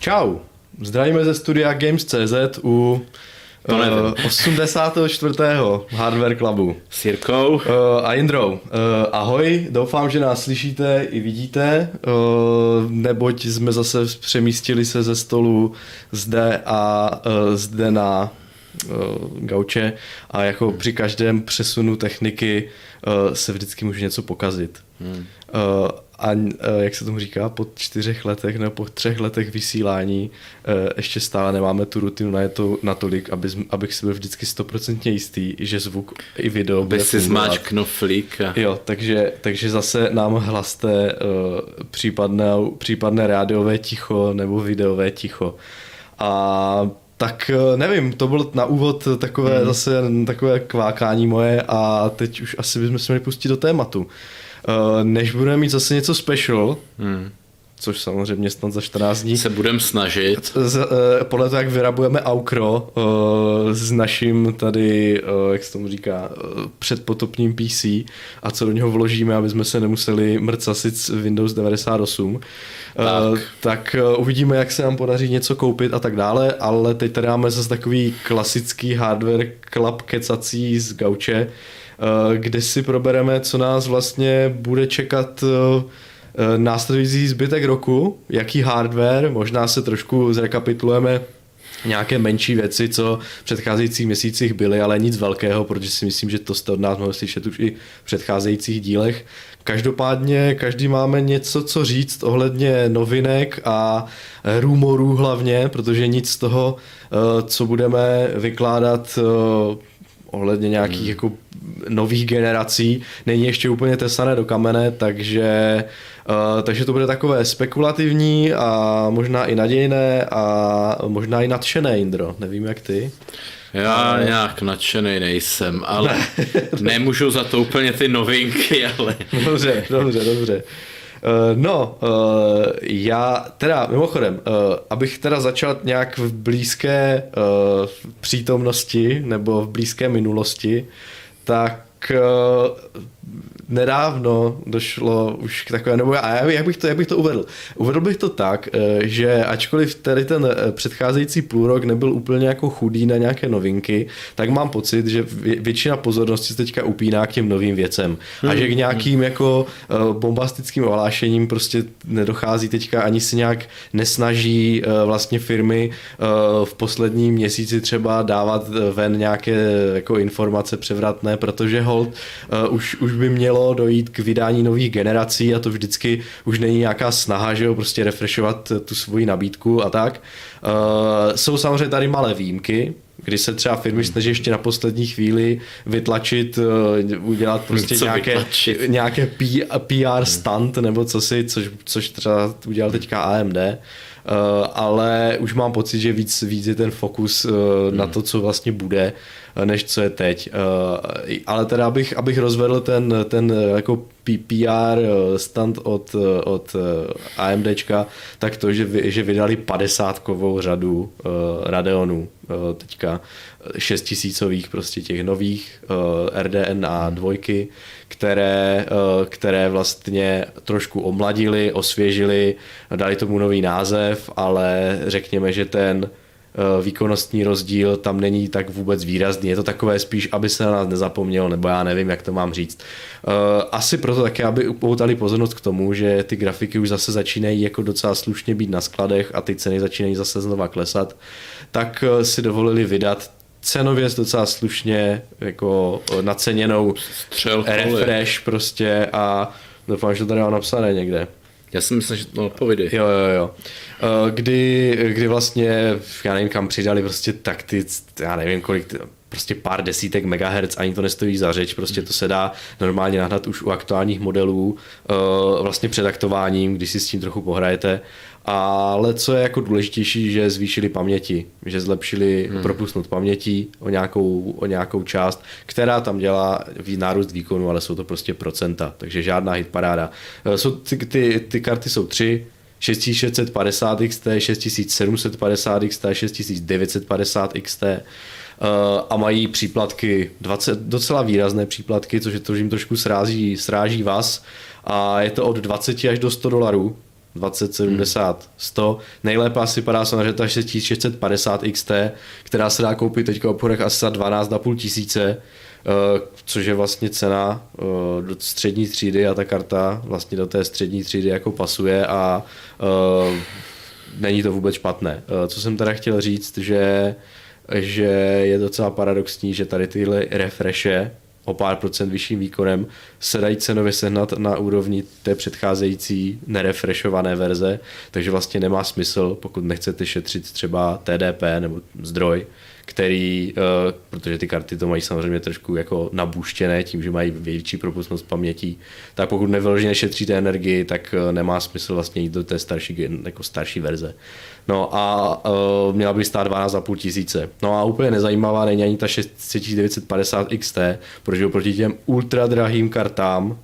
Čau, zdravíme ze studia Games.cz u uh, 84. Hardware Clubu. S Jirkou. Uh, a Jindrou. Uh, ahoj, doufám, že nás slyšíte i vidíte, uh, neboť jsme zase přemístili se ze stolu zde a uh, zde na gauče a jako při každém přesunu techniky uh, se vždycky může něco pokazit. Hmm. A jak se tomu říká, po čtyřech letech nebo po třech letech vysílání ještě stále nemáme tu rutinu na to natolik, aby, abych si byl vždycky stoprocentně jistý, že zvuk i video bude si zmáč knoflík. A... Jo, takže, takže zase nám hlaste případné, případné rádiové ticho nebo videové ticho. A tak nevím, to bylo na úvod takové mm. zase takové kvákání moje a teď už asi bychom se měli pustit do tématu. Uh, než budeme mít zase něco special, hmm. což samozřejmě snad za 14 dní. Se budeme snažit. Z, uh, podle toho, jak vyrabujeme aukro uh, s naším tady, uh, jak se tomu říká, uh, předpotopním PC a co do něho vložíme, aby jsme se nemuseli mrcasit s Windows 98, tak, tak uvidíme, jak se nám podaří něco koupit a tak dále, ale teď tady máme zase takový klasický hardware klap kecací z gauče, Eh, kde si probereme, co nás vlastně bude čekat eh, eh, následující zbytek roku, jaký hardware, možná se trošku zrekapitulujeme nějaké menší věci, co v předcházejících měsících byly, ale nic velkého, protože si myslím, že to jste od nás mohli slyšet už i v předcházejících dílech. Každopádně každý máme něco, co říct ohledně novinek a rumorů hlavně, protože nic z toho, co budeme vykládat ohledně nějakých hmm. jako nových generací není ještě úplně tesané do kamene, takže, uh, takže to bude takové spekulativní a možná i nadějné a možná i nadšené, Indro. Nevím, jak ty. Já ale... nějak nadšený nejsem, ale nemůžu za to úplně ty novinky, ale... dobře, dobře, dobře. Uh, no, uh, já teda mimochodem, uh, abych teda začal nějak v blízké přítomnosti nebo v blízké minulosti, tak nedávno došlo už k takové, nebo já, jak, bych to, jak bych to uvedl? Uvedl bych to tak, eh, že ačkoliv tady ten eh, předcházející půlrok nebyl úplně jako chudý na nějaké novinky, tak mám pocit, že většina pozornosti se teďka upíná k těm novým věcem. Hmm. A že k nějakým jako eh, bombastickým ohlášením prostě nedochází teďka, ani se nějak nesnaží vlastně firmy v posledním měsíci třeba dávat ven nějaké jako informace převratné, protože hold už, už by mělo dojít k vydání nových generací a to vždycky už není nějaká snaha, že jo, prostě refreshovat tu svoji nabídku a tak. Uh, jsou samozřejmě tady malé výjimky, kdy se třeba firmy snaží ještě na poslední chvíli vytlačit, uh, udělat prostě co nějaké, vytlačit? nějaké P, PR stunt nebo co si, což, což třeba udělal teďka AMD. Uh, ale už mám pocit, že víc, víc je ten fokus hmm. na to, co vlastně bude, uh, než co je teď. Ale teda abych, abych rozvedl ten, ten jako PR stand od, od AMDčka, tak to, že, že vydali 50 kovou řadu Radeonů teďka, 6000 prostě těch nových uh, RDNA dvojky, které, uh, které vlastně trošku omladili, osvěžili, dali tomu nový název, ale řekněme, že ten Eh, výkonnostní rozdíl tam není tak vůbec výrazný. Je to takové spíš, aby se na nás nezapomnělo, nebo já nevím, jak to mám říct. Eh, asi proto také, aby upoutali pozornost k tomu, že ty grafiky už zase začínají jako docela slušně být na skladech a ty ceny začínají zase znova klesat, tak eh, si dovolili vydat cenově docela slušně jako naceněnou Střel refresh prostě a doufám, že to tady mám napsané někde. Já si myslím, že to povídej. Jo, jo, jo. Kdy, kdy vlastně, já nevím kam přidali prostě takty, já nevím kolik, prostě pár desítek megahertz, ani to nestojí za řeč, prostě to se dá normálně nahnat už u aktuálních modelů, vlastně předaktováním, když si s tím trochu pohrajete. Ale co je jako důležitější, že zvýšili paměti, že zlepšili hmm. propustnout paměti o nějakou, o nějakou část, která tam dělá nárůst výkonu, ale jsou to prostě procenta, takže žádná hitparáda. Eh, jsou, ty, ty, ty karty jsou tři, 6650 XT, 6750 XT, 6950 XT a mají příplatky, 20, docela výrazné příplatky, což je to, že jim trošku sráží, sráží vás a je to od 20 až do 100 dolarů 2070 100. Nejlépe asi padá samozřejmě ta 6650 XT, která se dá koupit teď v obchodech asi za 12,5 tisíce, uh, což je vlastně cena uh, do střední třídy a ta karta vlastně do té střední třídy jako pasuje a uh, není to vůbec špatné. Co jsem teda chtěl říct, že že je docela paradoxní, že tady tyhle refreshe o pár procent vyšším výkonem se dají cenově sehnat na úrovni té předcházející nerefreshované verze, takže vlastně nemá smysl, pokud nechcete šetřit třeba TDP nebo zdroj, který, uh, protože ty karty to mají samozřejmě trošku jako nabuštěné tím, že mají větší propustnost paměti, tak pokud nevyloženě šetříte energii, tak uh, nemá smysl vlastně jít do té starší, jako starší verze. No a uh, měla by stát 12,5 tisíce. No a úplně nezajímavá není ani ta 6950 XT, protože oproti těm ultra drahým kartám,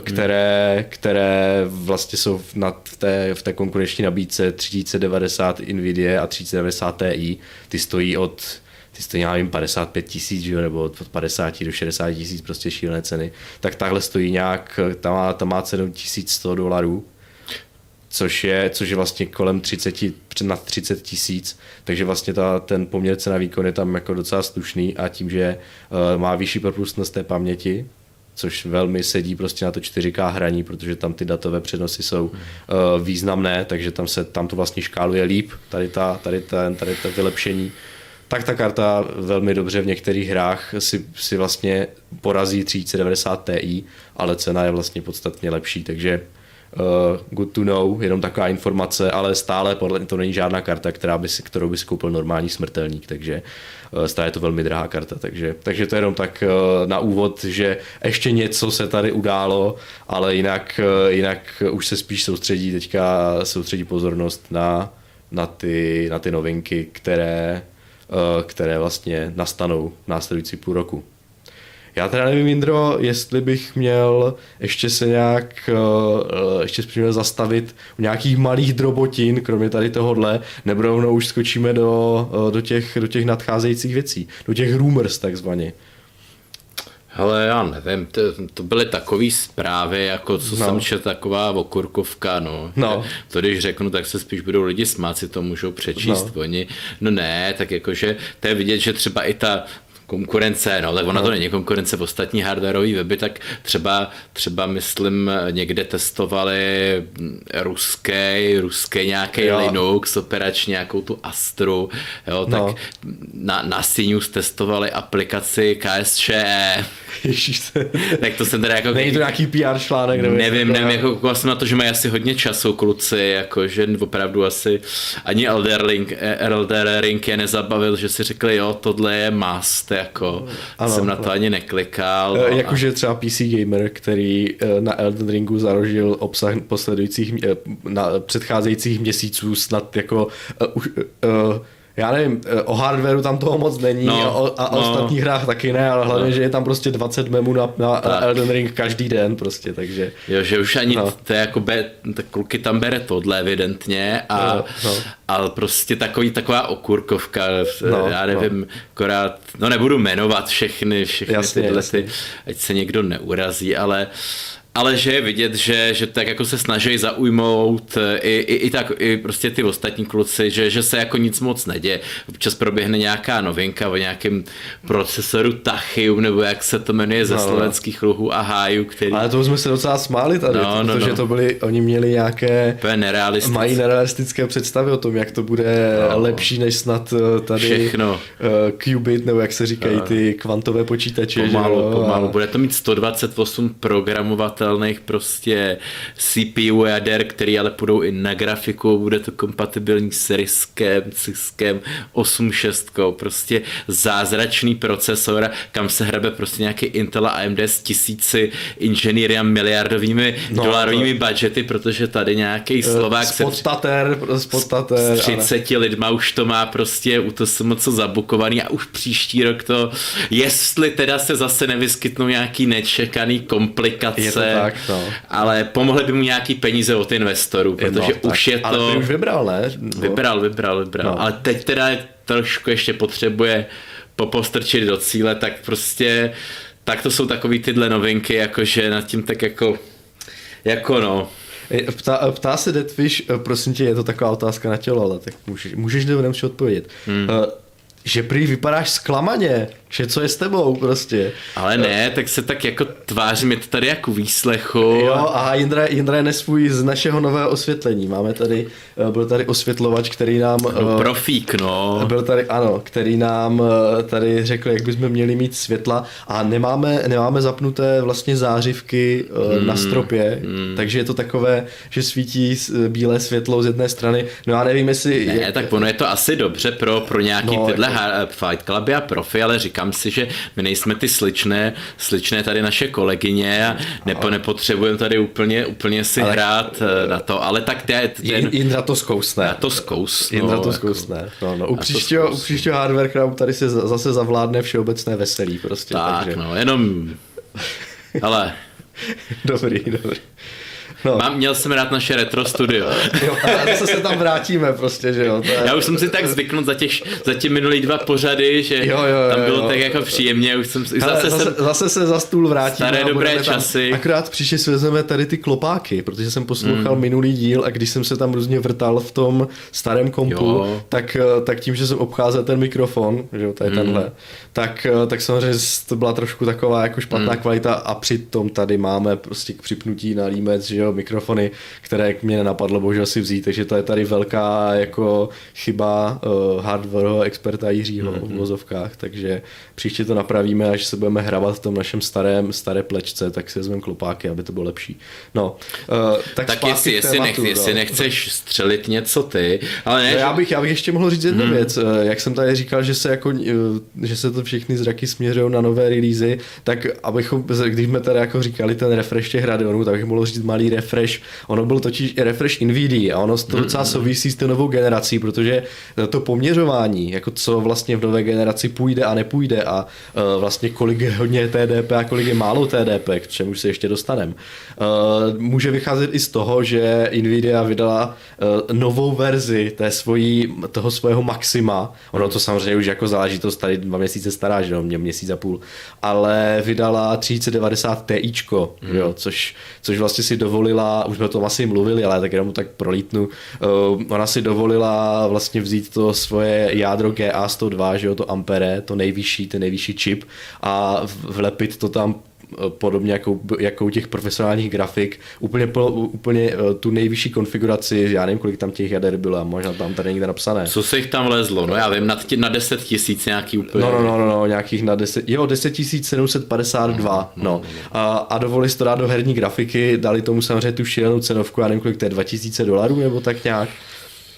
které, které vlastně jsou na, té, v té konkurenční nabídce 3090 NVIDIA a 3090 Ti, ty stojí od ty stojí, já nevím, 55 tisíc, nebo od 50 do 60 tisíc, prostě šílené ceny, tak takhle stojí nějak, tam má, tam má cenu 1100 dolarů, což je, což je vlastně kolem 30, nad 30 tisíc, takže vlastně ta, ten poměr cena výkon je tam jako docela slušný a tím, že uh, má vyšší propustnost té paměti, což velmi sedí prostě na to 4K hraní, protože tam ty datové přenosy jsou uh, významné, takže tam se tam to vlastně škáluje líp, tady, ta, tady, ten, tady ta vylepšení. Tak ta karta velmi dobře v některých hrách si, si vlastně porazí 3090 Ti, ale cena je vlastně podstatně lepší, takže uh, good to know, jenom taková informace, ale stále podle to není žádná karta, která by si, kterou by si koupil normální smrtelník, takže uh, stále je to velmi drahá karta, takže, takže to je jenom tak uh, na úvod, že ještě něco se tady událo, ale jinak, uh, jinak už se spíš soustředí teďka soustředí pozornost na, na, ty, na ty novinky, které, které vlastně nastanou v následující půl roku. Já teda nevím, Indro, jestli bych měl ještě se nějak uh, ještě měl zastavit u nějakých malých drobotin, kromě tady tohohle, nebo rovnou už skočíme do, uh, do, těch, do těch nadcházejících věcí, do těch rumors takzvaně. Hele, já nevím, to, to byly takové zprávy, jako co no. jsem četl, taková okurkovka, no. no. To když řeknu, tak se spíš budou lidi smát, si to můžou přečíst no. oni. No ne, tak jakože to je vidět, že třeba i ta konkurence, no, tak ona no. to není konkurence v ostatní hardwareové weby, tak třeba, třeba myslím, někde testovali ruský, ruský nějaký jo. Linux, operační nějakou tu Astru, jo, no. tak na, na CNews testovali aplikaci KSČE. tak to jsem teda jako... Není to nějaký PR článek? Nevím, nevím, nevím jako koukal jsem na to, že mají asi hodně času kluci, jako že opravdu asi ani Elder Link, Elder Ring je nezabavil, že si řekli, jo, tohle je must, jako ano, jsem na to ani neklikal. No, Jakože třeba PC Gamer, který eh, na Elden Ringu zarožil obsah posledujících, eh, na předcházejících měsíců snad jako uh, uh, já nevím, o hardwareu tam toho moc není no, a o, a no. ostatních hrách taky ne, ale hlavně, no. že je tam prostě 20 memů na, na, na Elden Ring každý den prostě, takže. Jo, že už ani no. to je jako be, tak kluky tam bere tohle evidentně a, no, no. a prostě takový, taková okurkovka, no, já nevím, no. akorát, no nebudu jmenovat všechny, všechny jasně, tyhle, jasně. Ty, ať se někdo neurazí, ale ale že je vidět, že, že tak jako se snaží zaujmout eh, i, i, i, tak, i prostě ty ostatní kluci, že, že se jako nic moc neděje. Občas proběhne nějaká novinka o nějakém procesoru Tachyum, nebo jak se to jmenuje ze no, no. slovenských luhů a hájů, který... Ale to jsme se docela smáli tady, no, no, protože no. to byly, oni měli nějaké... nerealistické. Mají nerealistické představy o tom, jak to bude no. lepší než snad eh, tady Všechno. Uh, qubit, nebo jak se říkají no. ty kvantové počítače. Pomalu, že, pomalu. Bude to mít 128 programovatelů použitelných prostě CPU jader, který ale půjdou i na grafiku, bude to kompatibilní s RISkem, Ciskem 8.6, prostě zázračný procesor, kam se hrabe prostě nějaký Intel a AMD s tisíci inženýry a miliardovými no, dolarovými to... budgety, protože tady nějaký eh, Slovák Spottater, spottater, s 30 ale... lidma už to má prostě u to moc zabukovaný a už příští rok to, jestli teda se zase nevyskytnou nějaký nečekaný komplikace, je tak, no. ale pomohly by mu nějaký peníze od investorů, protože no, už tak. je to... Ale už vybral, ne? Vybral, vybral, vybral. No. Ale teď teda trošku ještě potřebuje popostrčit do cíle, tak prostě tak to jsou takový tyhle novinky, jakože nad tím tak jako jako no, Ptá, ptá se Deadfish, prosím tě, je to taková otázka na tělo, ale tak můžeš, můžeš nebo nemusíš odpovědět. Hmm. Uh, že prý vypadáš zklamaně, že co je s tebou prostě. Ale ne, tak se tak jako tvářím, je to tady jako výslechu. Jo, a Jindra, Jindra je nesvůj z našeho nového osvětlení. Máme tady, eh, byl tady osvětlovač, který nám... No, profík, no. Byl tady, ano, který nám eh, tady řekl, jak bychom měli mít světla a nemáme, nemáme zapnuté vlastně zářivky hmm, na stropě, hmm. takže je to takové, že svítí bílé světlo z jedné strany. No já nevím, jestli... Ne, je... tak ono je to asi dobře pro, pro nějaký no, tyhle jako... Fight Cluby a profi, ale říkám říkám si, že my nejsme ty sličné, sličné tady naše kolegyně a nepo, nepotřebujeme tady úplně, úplně si ale, hrát eh, na to, ale tak ten, ten, Jindra to zkousne. Já to zkousnu. Jindra to jako- zkousne. Jako, no, no. U, příštího, u příštího hardware crowd tady se zase zavládne všeobecné veselí prostě. Tak, takže. no, jenom, ale... dobrý, dobrý. No. Mám, měl jsem rád naše retro studio. jo, a zase se tam vrátíme prostě, že jo. To je... Já už jsem si tak zvyknut za, těch, za ty minulý dva pořady, že jo, jo, jo, tam bylo jo. tak jako příjemně, už jsem, Hele, zase, zase, jsem, zase se za stůl vrátíme. Staré dobré časy. Tam, akorát příště si vezmeme tady ty klopáky, protože jsem poslouchal mm. minulý díl a když jsem se tam různě vrtal v tom starém kompu, tak, tak tím, že jsem obcházel ten mikrofon, že jo, tady mm. tenhle, tak, tak samozřejmě to byla trošku taková jako špatná mm. kvalita a přitom tady máme prostě k připnutí na límec, že jo, mikrofony, které mě nenapadlo bohužel si vzít, takže to je tady velká jako chyba uh, hardwareho experta Jiřího mm-hmm. v vozovkách, takže příště to napravíme, až se budeme hrabat v tom našem starém, staré plečce, tak si vezmeme klopáky, aby to bylo lepší. No, uh, tak, tak jestli, jestli, tématu, nech, jestli no. nechceš střelit něco ty, ale ne, no, já, bych, já bych ještě mohl říct jednu hmm. věc, uh, jak jsem tady říkal, že se jako, že se to všechny zraky směřují na nové releasy, tak abychom, když jsme tady jako říkali ten refresh těch Radeonů, tak bych mohl říct malý refresh. Ono byl totiž refresh NVIDIA a ono to docela mm-hmm. souvisí s tou novou generací, protože to poměřování, jako co vlastně v nové generaci půjde a nepůjde a uh, vlastně kolik je hodně TDP a kolik je málo TDP, k čemu se ještě dostaneme, uh, může vycházet i z toho, že NVIDIA vydala uh, novou verzi té svojí, toho svého maxima. Ono to samozřejmě už jako záležitost tady dva měsíce stará, že jo, mě měsíc a půl, ale vydala 3090 Ti, mm. jo, což, což vlastně si dovolila už jsme o tom asi mluvili, ale tak jenom tak prolítnu, uh, ona si dovolila vlastně vzít to svoje jádro GA102, že jo, to Ampere, to nejvyšší, ten nejvyšší čip a vlepit to tam podobně jako, jako u těch profesionálních grafik, úplně, úplně eh, tu nejvyšší konfiguraci, já nevím, kolik tam těch jader bylo, možná tam tady někde napsané. Co se jich tam lezlo? No já vím, na, tě, na 10 tisíc nějaký úplně. No, no, no, no, no, nějakých na 10, jo, 10 752, no. no. no, no. A, a dovolili to dát do herní grafiky, dali tomu samozřejmě tu šílenou cenovku, já nevím, kolik to je, 2000 dolarů nebo tak nějak.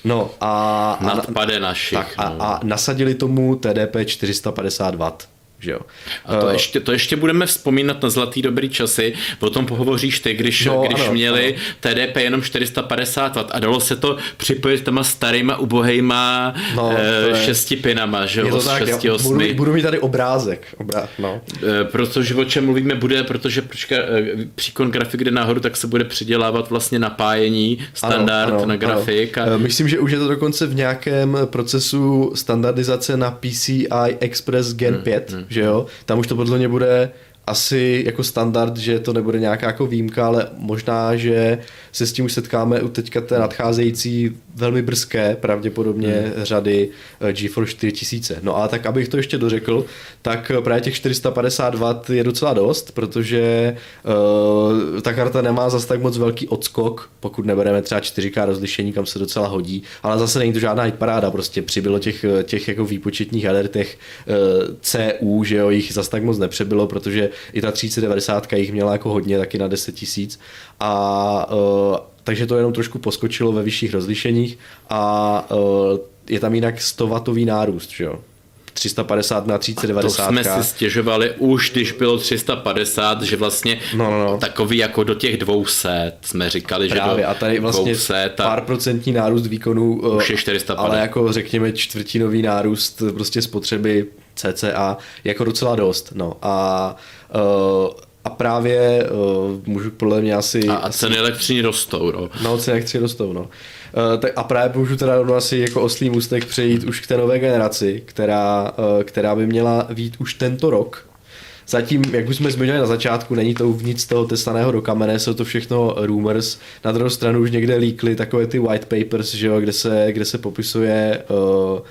No a... Nadpade našich. Tak, no. a, a nasadili tomu TDP 450 W. Že jo. A to, uh, ještě, to ještě budeme vzpomínat na zlatý dobrý časy, o tom pohovoříš ty, když, no, když ano, měli ano. TDP jenom 450 W a dalo se to připojit těma starýma ubohejma no, e, šesti pinama, že jo, tak, šesti, Budu, budu mít tady obrázek. Obrá, no. E, protože o čem mluvíme bude, protože počka, e, příkon grafik jde nahoru, tak se bude přidělávat vlastně napájení standard ano, ano, na grafik. Ano. A... Myslím, že už je to dokonce v nějakém procesu standardizace na PCI Express Gen hmm, 5, hmm že jo, tam už to podle mě bude asi jako standard, že to nebude nějaká jako výjimka, ale možná, že se s tím už setkáme u teďka té nadcházející velmi brzké pravděpodobně hmm. řady eh, GeForce 4000. No a tak abych to ještě dořekl, tak eh, právě těch 450 W je docela dost, protože uh, ta karta nemá zase tak moc velký odskok, pokud nebereme třeba 4K rozlišení, kam se docela hodí, ale zase není to žádná hitparáda, prostě přibylo těch, těch jako výpočetních jader, těch uh, CU, že jo, jich zase tak moc nepřebylo, protože i ta 3090 jich měla jako hodně, taky na 10 tisíc a uh, takže to jenom trošku poskočilo ve vyšších rozlišeních a uh, je tam jinak 100 watový nárůst, že jo? 350 na 3090. A to jsme si stěžovali už, když bylo 350, že vlastně no, no, no. takový jako do těch 200 jsme říkali, Právě, že do a tady vlastně 200 pár procentní nárůst výkonu, eh, už je 450. ale jako řekněme čtvrtinový nárůst prostě spotřeby CCA jako docela dost. No a a právě uh, můžu podle mě asi... A, a ceny asi... elektřiny rostou, no. No, ceny elektřiny rostou, no. Uh, tak a právě můžu teda no, asi jako oslý můstek přejít už k té nové generaci, která, uh, která by měla být už tento rok. zatím, jak už jsme zmiňovali na začátku, není to nic toho tesaného do kamene, jsou to všechno rumors. Na druhou stranu už někde líkly takové ty white papers, že jo, kde, se, kde se popisuje uh, Eh,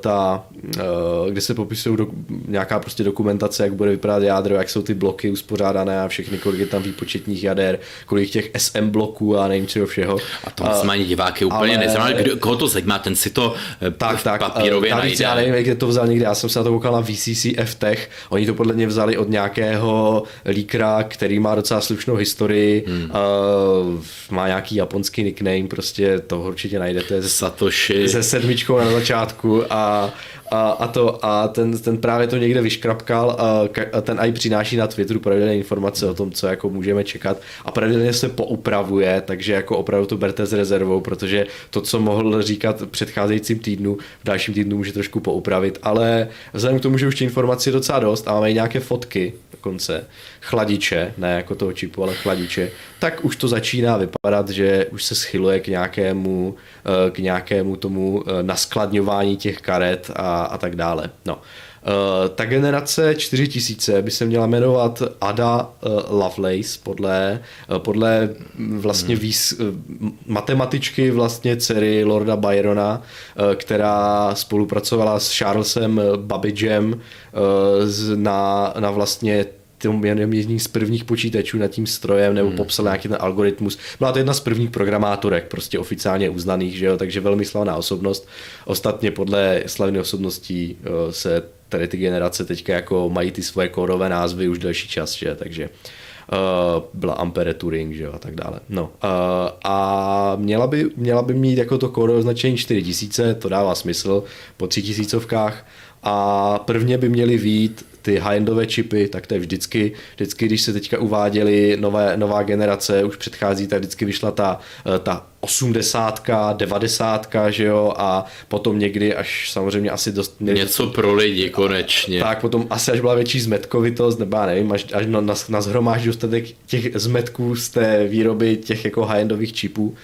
ta, eh, kde se popisují do, nějaká prostě dokumentace, jak bude vypadat jádro, jak jsou ty bloky uspořádané a všechny, kolik je tam výpočetních jader, kolik těch SM bloků a nevím čeho všeho. A to a, mají diváky úplně ale, nezajímá, kdo, koho to zajímá, ten si to eh, tak, tak, papírově tak, najde. Já nevím, jak to vzal někde, já jsem se na to koukal na VCC F-Tech, oni to podle mě vzali od nějakého líkra, který má docela slušnou historii, hmm. uh, má nějaký japonský nickname, prostě to určitě najdete. Satoshi. Se sedmičkou na začátku Facebooku a, a, a, to, a ten, ten právě to někde vyškrapkal a, a ten i přináší na Twitteru pravidelné informace o tom, co jako můžeme čekat a pravidelně se poupravuje, takže jako opravdu to berte s rezervou, protože to, co mohl říkat v předcházejícím týdnu, v dalším týdnu může trošku poupravit, ale vzhledem k tomu, že už těch informací je docela dost a máme i nějaké fotky dokonce, chladiče, ne jako toho čipu, ale chladiče, tak už to začíná vypadat, že už se schyluje k nějakému, eh, k nějakému tomu eh, naskladňování těch karet a, a tak dále. No. Uh, ta generace 4000 by se měla jmenovat Ada Lovelace podle, podle vlastně hmm. výs, matematičky vlastně dcery Lorda Byrona, která spolupracovala s Charlesem Babbagem na, na vlastně tom jedním z prvních počítačů nad tím strojem nebo hmm. popsal nějaký ten algoritmus. Byla to jedna z prvních programátorek, prostě oficiálně uznaných, že jo, takže velmi slavná osobnost. Ostatně podle slavných osobností eh, se tady ty generace teďka jako mají ty svoje kódové názvy už delší čas, že? takže Uh, byla Ampere Turing, že jo, a tak dále. No. Uh, a měla by, měla by mít jako to kódové označení 4000, to dává smysl, po 3000 a prvně by měly vít ty high-endové čipy, tak to je vždycky, vždycky, když se teďka uváděly nové, nová generace, už předchází, tak vždycky vyšla ta, eh, ta 80, 90, že jo, a potom někdy až samozřejmě asi dost... Něco pro lidi konečně. Tak potom asi až byla větší zmetkovitost, nebo já nevím, až, až na, na, na zhromáždí dostatek těch zmetků z té výroby těch jako high-endových čipů,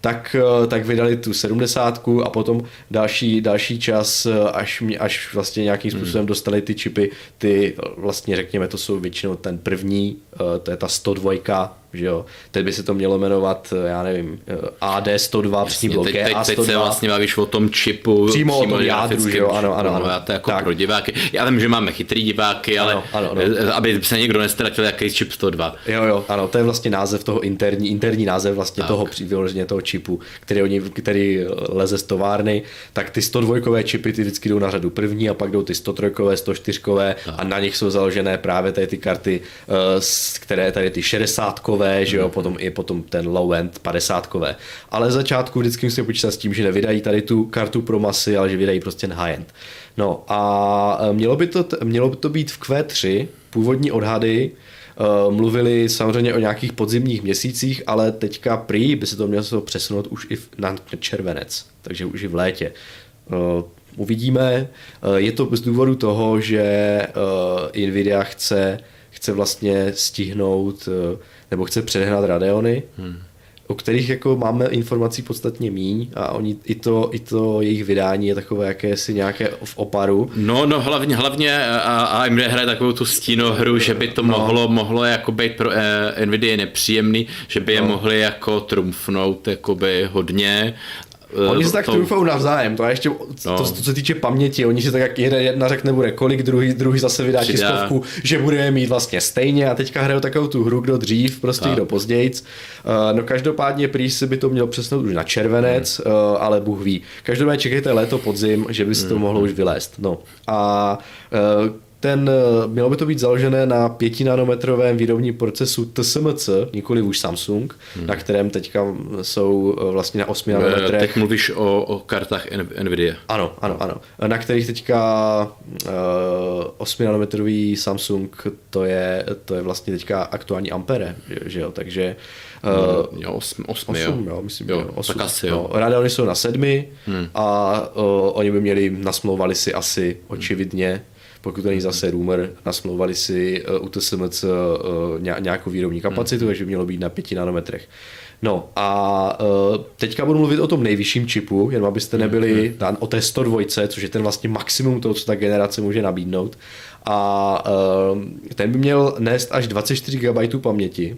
tak, eh, tak vydali tu 70 a potom další, další čas, eh, až, až vlastně nějakým hmm. způsobem dostali ty čipy, ty vlastně řekněme, to jsou většinou ten první, eh, to je ta 102, že jo. Teď by se to mělo jmenovat, já nevím, AD102 přímý blok, teď, teď, A102. Teď se vlastně bavíš o tom čipu, přímo, přímo o tom jádru, že jo, ano, ano, ano. Já to jako tak. pro diváky. Já vím, že máme chytrý diváky, ale ano, ano, ano. aby se někdo nestratil, jaký čip 102. Jo, jo, ano, to je vlastně název toho interní, interní název vlastně tak. toho, vyloženě toho čipu, který, oni, který leze z továrny, tak ty 102 čipy ty vždycky jdou na řadu první a pak jdou ty 103, 104 a na nich jsou založené právě tady ty karty, eh, které tady ty 60 že jo, potom i potom ten low end 50 Ale začátku vždycky musíme počítat s tím, že nevydají tady tu kartu pro masy, ale že vydají prostě na high end. No a eh, mělo by to, mělo by to být v Q3, původní odhady, Uh, mluvili samozřejmě o nějakých podzimních měsících, ale teďka prý by se to mělo přesunout už i na červenec, takže už i v létě. Uh, uvidíme. Je to z důvodu toho, že Nvidia chce, chce vlastně stihnout nebo chce předehnat Radeony. Hmm o kterých jako máme informací podstatně míň a oni i to, i to jejich vydání je takové jakési nějaké v oparu. No, no hlavně, hlavně a AMD hraje takovou tu stínohru, že by to no. mohlo, mohlo jako být pro eh, Nvidia nepříjemný, že by je no. mohli jako trumfnout jakoby hodně oni se tak to... trufou navzájem, to je ještě, no. to, co se týče paměti, oni si tak jak jeden jedna řekne bude kolik, druhý, druhý zase vydá Přidá. tiskovku, že bude mít vlastně stejně a teďka hrajou takovou tu hru, kdo dřív, prostě kdo později. Uh, no každopádně prý si by to mělo přesnout už na červenec, hmm. uh, ale Bůh ví. Každopádně čekejte léto, podzim, že by se to hmm. mohlo už vylézt. No a uh, ten, eh, mělo by to být založené na 5 nanometrovém výrobním procesu TSMC, nikoli už Samsung, hmm. na kterém teďka jsou eh, vlastně na 8 nanometrech. Teď mluvíš o, o kartách NVIDIA. Ano, ano, ano. Na kterých teďka uh, 8 nanometrový Samsung, to je, to je vlastně teďka aktuální Ampere, že jo, takže Uh, jo, 8, 8, 8 jo. jo, myslím, jo, 8, tak asi jo. No, Radeony jsou na sedmi hmm. a uh, oni by měli, nasmlouvali si asi očividně pokud to není zase rumor, nasmlouvali si uh, u TSMC uh, nějakou výrobní kapacitu, hmm. takže by mělo být na 5 nanometrech. No a uh, teďka budu mluvit o tom nejvyšším čipu, jen abyste nebyli hmm. o té 102, což je ten vlastně maximum toho, co ta generace může nabídnout. A ten by měl nést až 24 GB paměti,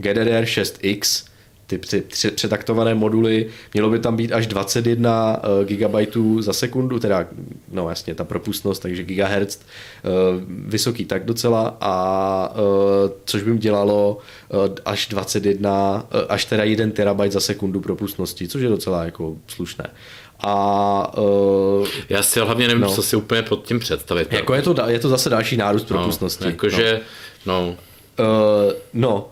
GDDR6X, ty přetaktované moduly, mělo by tam být až 21 eh, GB za sekundu, teda, no jasně, ta propustnost, takže gigahertz, eh, vysoký tak docela, a eh, což by dělalo až 21, až teda 1 terabyte za sekundu propustnosti, což je docela jako slušné. A, uh, Já si hlavně nevím, no, co si úplně pod tím představit. Jako je to, je to zase další nárůst no, propustnosti. No, jakože, no. no. Uh, no,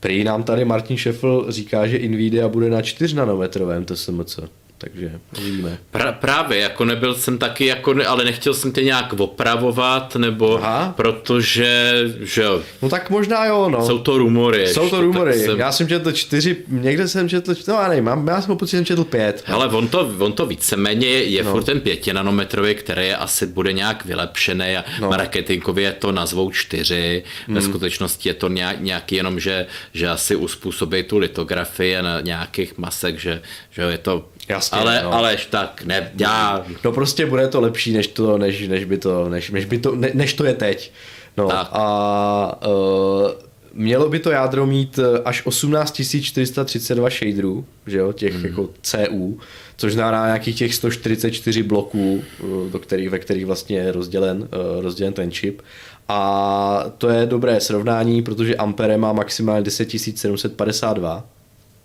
Prý nám tady Martin Šefl říká, že Nvidia bude na 4 nanometrovém TSMC takže uvidíme. Pra, právě, jako nebyl jsem taky, jako, ale nechtěl jsem tě nějak opravovat, nebo Aha. protože, že jo. No tak možná jo, no. Jsou to rumory. Jsou to rumory, jsem... já jsem četl čtyři, někde jsem četl, no já nevím, já jsem pocit, že jsem četl pět. Ale on to, on to víceméně je no. furt ten pětinanometrový, který je asi bude nějak vylepšený a no. marketingově to nazvou čtyři. Hmm. Ve skutečnosti je to nějak, nějaký jenom, že, že asi uspůsobí tu litografii na nějakých masek, že, že je to Jasně, ale, no. Aleš, tak ne, já... No prostě bude to lepší, než to, než, než by to, než, než, by to, ne, než to je teď. No tak. a uh, mělo by to jádro mít e, až 18432 shaderů, že jo, těch mm. jako CU, což znamená nějakých těch 144 bloků, e, do kterých, ve kterých vlastně je rozdělen, rozdělen ten čip. A to je dobré srovnání, protože Ampere má maximálně 10752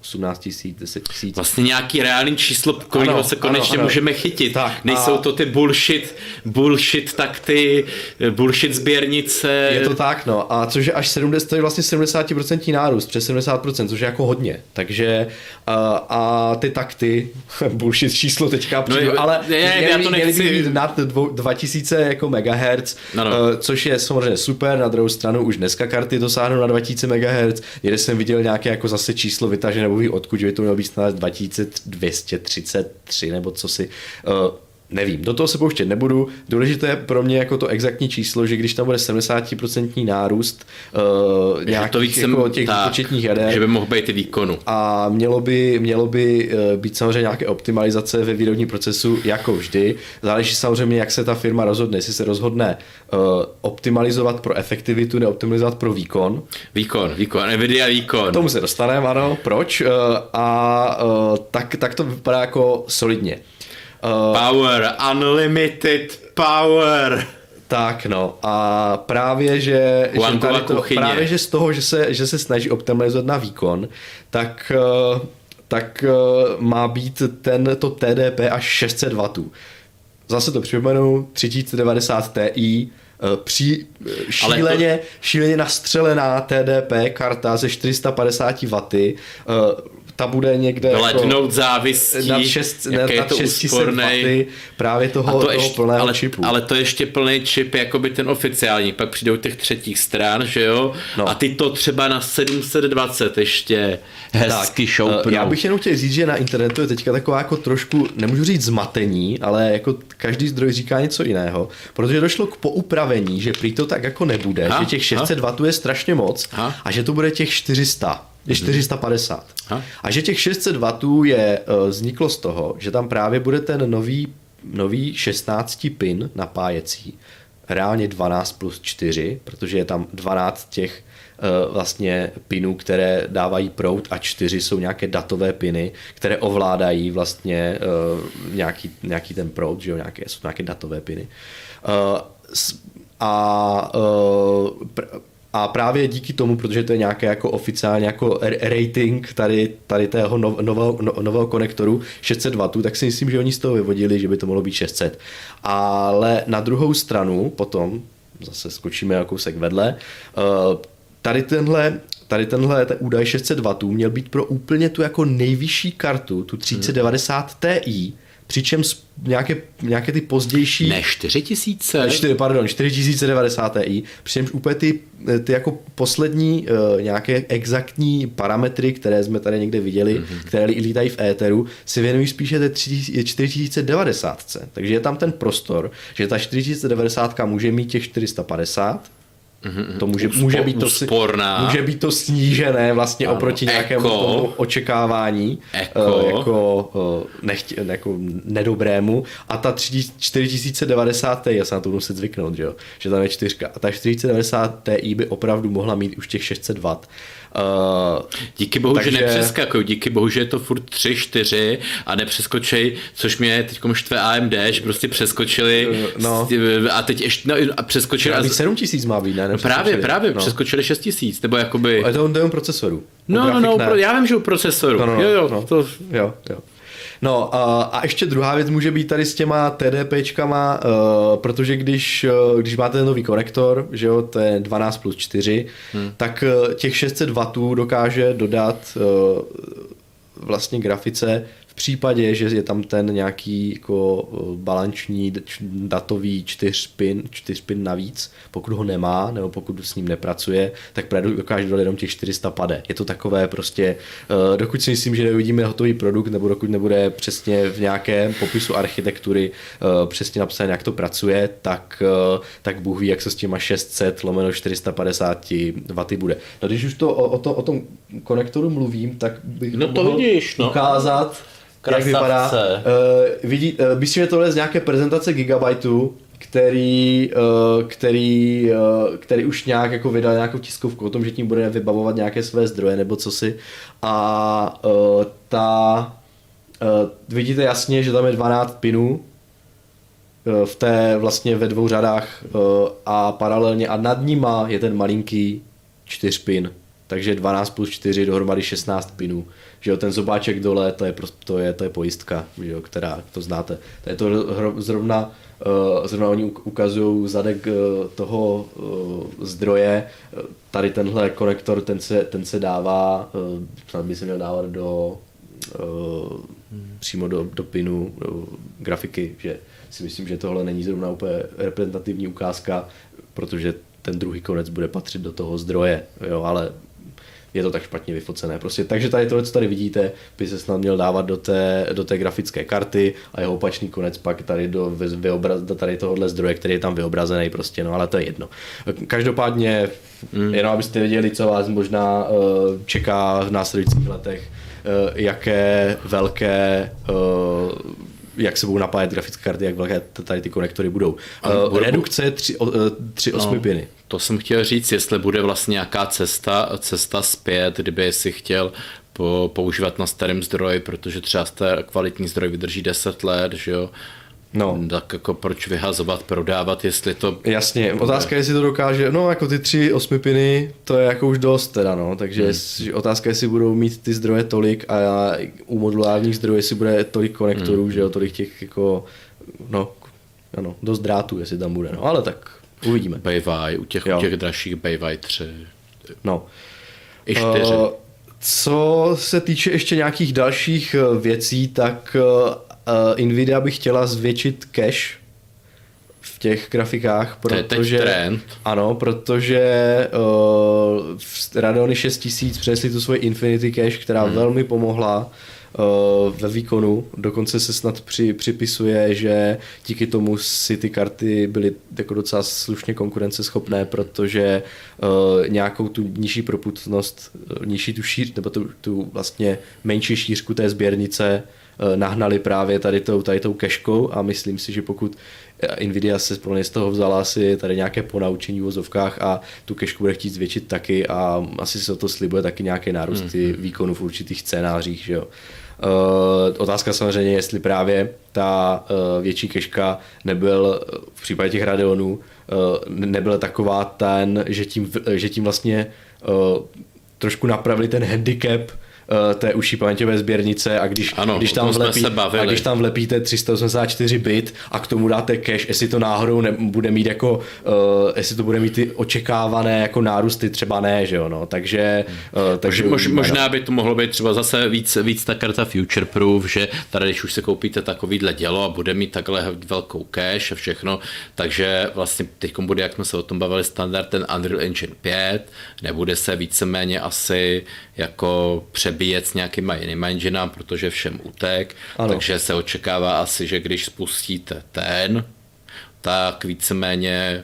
18 tisíc, 10 tisíc. Vlastně nějaký reálný číslo, kterého se konečně ano, ano. můžeme chytit. Tak, Nejsou a... to ty bullshit, bullshit tak ty bullshit sběrnice. Je to tak, no. A což je až 70, to je vlastně 70% nárůst, přes 70%, což je jako hodně. Takže a, a ty takty, bullshit číslo teďka no, přijdu, ale je, měli, já to nechci... měli být nad 2000 jako megahertz, no, no. což je samozřejmě super, na druhou stranu už dneska karty dosáhnou na 2000 MHz, někde jsem viděl nějaké jako zase číslo vytažené nebo ví odkud, že by to mělo být snad 2233 nebo co si. Uh, nevím, do toho se pouštět nebudu. Důležité je pro mě jako to exaktní číslo, že když tam bude 70% nárůst uh, nějakých to jako těch tak, početních jader. Že by mohl být i výkonu. A mělo by, mělo by uh, být samozřejmě nějaké optimalizace ve výrobním procesu, jako vždy. Záleží samozřejmě, jak se ta firma rozhodne. Jestli se rozhodne uh, optimalizovat pro efektivitu, neoptimalizovat pro výkon. Výkon, výkon, Nvidia výkon. K tomu se dostaneme, ano, proč. Uh, a uh, tak, tak to vypadá jako solidně. Uh, power, unlimited power. Tak no a právě, že, že tady to, právě že z toho, že se, že se snaží optimalizovat na výkon, tak, uh, tak uh, má být ten, to TDP až 600 W. Zase to připomenu, 3090 Ti, při, šíleně, to... šíleně nastřelená TDP karta ze 450 W, ta bude někde Letnout jako závislí, nad, 6, nad, nad 600 waty právě toho, to toho ještě, plného ale, čipu. Ale to je ještě plný čip, jako by ten oficiální, pak přijdou těch třetích stran, že jo? No. A ty to třeba na 720 ještě hezky tak, šoupnou. Já bych jenom chtěl říct, že na internetu je teďka taková jako trošku, nemůžu říct zmatení, ale jako každý zdroj říká něco jiného, protože došlo k poupravení, že prý to tak jako nebude, ha? že těch 600 ha? W je strašně moc ha? a že to bude těch 400 je 450. Ha? A že těch 600 W je, eh, vzniklo z toho, že tam právě bude ten nový, nový 16 pin napájecí, reálně 12 plus 4, protože je tam 12 těch uh, vlastně pinů, které dávají prout a 4 jsou nějaké datové piny, které ovládají vlastně uh, nějaký, nějaký ten prout, že jo, nějaké, jsou nějaké datové piny. A pr- a právě díky tomu, protože to je nějaké jako oficiálně jako rating tady, tady tého nového, no, nového konektoru 600 W, tak si myslím, že oni z toho vyvodili, že by to mohlo být 600. Ale na druhou stranu potom, zase skočíme jako kousek vedle, eh, tady tenhle tady tenhle ten údaj 600 W měl být pro úplně tu jako nejvyšší kartu, tu 3090 Ti, přičemž nějaké, nějaké ty pozdější... Ne, 4000. 4, pardon, 4090 Ti, přičemž úplně ty, ty jako poslední uh, nějaké exaktní parametry, které jsme tady někde viděli, mm-hmm. které lítají v éteru, se věnují spíše té 4090. Takže je tam ten prostor, že ta 4090 může mít těch 450, Mm-hmm. To může, může, být to, Usporná. může být to snížené vlastně ano, oproti nějakému eko, tomu očekávání eko. Uh, jako, uh, nechtě, jako nedobrému a ta 4090 Ti, já se na to muset zvyknout, že, jo? že tam je čtyřka a ta 4090 Ti by opravdu mohla mít už těch 600 W Uh, díky bohu, takže... že nepřeskakují, díky bohu, že je to furt 3, 4 a nepřeskočej, což mě teď štve AMD, že prostě přeskočili no. a teď ještě no, a přeskočili. A 7 tisíc má být, ne? No právě, právě, no. přeskočili 6 tisíc, nebo jakoby... A je to on procesoru. No, no, no, no, já vím, že u procesoru. No, no, jo, jo, no. To... jo, jo. No a, a ještě druhá věc může být tady s těma TDPčkama, uh, protože když, uh, když máte ten nový konektor, že jo, to je 12 plus 4, hmm. tak uh, těch 600 W dokáže dodat vlastně grafice v případě, že je tam ten nějaký jako eh, balanční datový čtyřpin, čtyřpin navíc, pokud ho nemá, nebo pokud s ním nepracuje, tak dokáže dodat jenom těch 400 pade. Je to takové prostě, eh, dokud si myslím, že neuvidíme hotový produkt, nebo dokud nebude přesně v nějakém popisu architektury eh, přesně napsané, jak to pracuje, tak, tak Bůh ví, jak se s těma 600 lomeno 450 W bude. No když už to o, o, to, o tom konektoru mluvím, tak bych no to vidíš, no. ukázat, Krasavce. jak vypadá. Uh, vidí, uh, myslím, že tohle je z nějaké prezentace Gigabyteu, který, uh, který, uh, který už nějak jako vydal nějakou tiskovku o tom, že tím bude vybavovat nějaké své zdroje nebo co si. A uh, ta, uh, vidíte jasně, že tam je 12 pinů, v té vlastně ve dvou řadách a paralelně a nad nima je ten malinký čtyřpin, takže 12 plus 4 dohromady 16 pinů že jo, ten zobáček dole, to je, to je, to je pojistka, že jo, která, to znáte. To je to zrovna, uh, zrovna oni ukazují zadek uh, toho uh, zdroje, tady tenhle konektor, ten se, ten se dává, uh, snad by se měl dávat do uh, přímo do, do pinu do grafiky, že si myslím, že tohle není zrovna úplně reprezentativní ukázka, protože ten druhý konec bude patřit do toho zdroje, jo, ale je to tak špatně vyfocené. Prostě, takže tady tohle, co tady vidíte, by se snad měl dávat do té, do té grafické karty a jeho opačný konec pak tady do, vyobraz, do tady tohohle zdroje, který je tam vyobrazený prostě, no ale to je jedno. Každopádně, mm. jenom abyste věděli, co vás možná uh, čeká v následujících letech, uh, jaké velké uh, jak se budou napájet grafické karty, jak velké tady ty konektory budou. Uh, redukce 3, 3 8 no. piny. To jsem chtěl říct, jestli bude vlastně nějaká cesta, cesta zpět, kdyby si chtěl po, používat na starém zdroji, protože třeba ten kvalitní zdroj vydrží 10 let, že jo. No. Tak jako proč vyhazovat, prodávat, jestli to... Jasně, bude. otázka je, jestli to dokáže, no jako ty tři osmipiny, to je jako už dost teda, no, takže hmm. otázka je, jestli budou mít ty zdroje tolik a u modulárních zdrojů, jestli bude tolik konektorů, hmm. že jo, tolik těch jako, no, ano, dost drátů, jestli tam bude, no, ale tak Uvidíme. Bayvai, u těch, u těch dražších Bayvai 3. No. I 4. Uh, co se týče ještě nějakých dalších eh, věcí, tak uh, Nvidia by chtěla zvětšit cache v těch grafikách, protože... To je teď trend. Ano, protože uh, Radeony 6000 přinesli tu svoji Infinity Cache, která hmm. velmi pomohla Eh, ve výkonu. Dokonce se snad při, připisuje, že díky tomu si ty karty byly jako docela slušně konkurenceschopné, protože uh, nějakou tu nižší proputnost, eh, nižší tu šíř, nebo tu, tu vlastně menší šířku té sběrnice nahnali právě tady tou, tady tou keškou a myslím si, že pokud Nvidia se z toho vzala asi tady nějaké ponaučení v vozovkách a tu kešku bude chtít zvětšit taky a asi se o to slibuje taky nějaké nárůsty mm-hmm. výkonu v určitých scénářích. Že jo. Uh, otázka samozřejmě, jestli právě ta uh, větší keška nebyl v případě těch Radeonů uh, nebyla taková ten, že tím, že tím vlastně trošku napravili ten handicap té uší paměťové sběrnice a když, ano, když, tam vlepí, a když tam vlepíte 384 bit a k tomu dáte cache, jestli to náhodou ne, bude mít jako, uh, jestli to bude mít ty očekávané jako nárůsty, třeba ne, že jo, no, takže... Uh, takže Mož, možná by to mohlo být třeba zase víc, víc ta karta future proof, že tady když už se koupíte takovýhle dělo a bude mít takhle velkou cache a všechno, takže vlastně teď bude, jak jsme se o tom bavili, standard ten Unreal Engine 5, nebude se víceméně asi jako přebíjet s nějakýma jinýma enginám, protože všem utek, ano. takže se očekává asi, že když spustíte ten, tak víceméně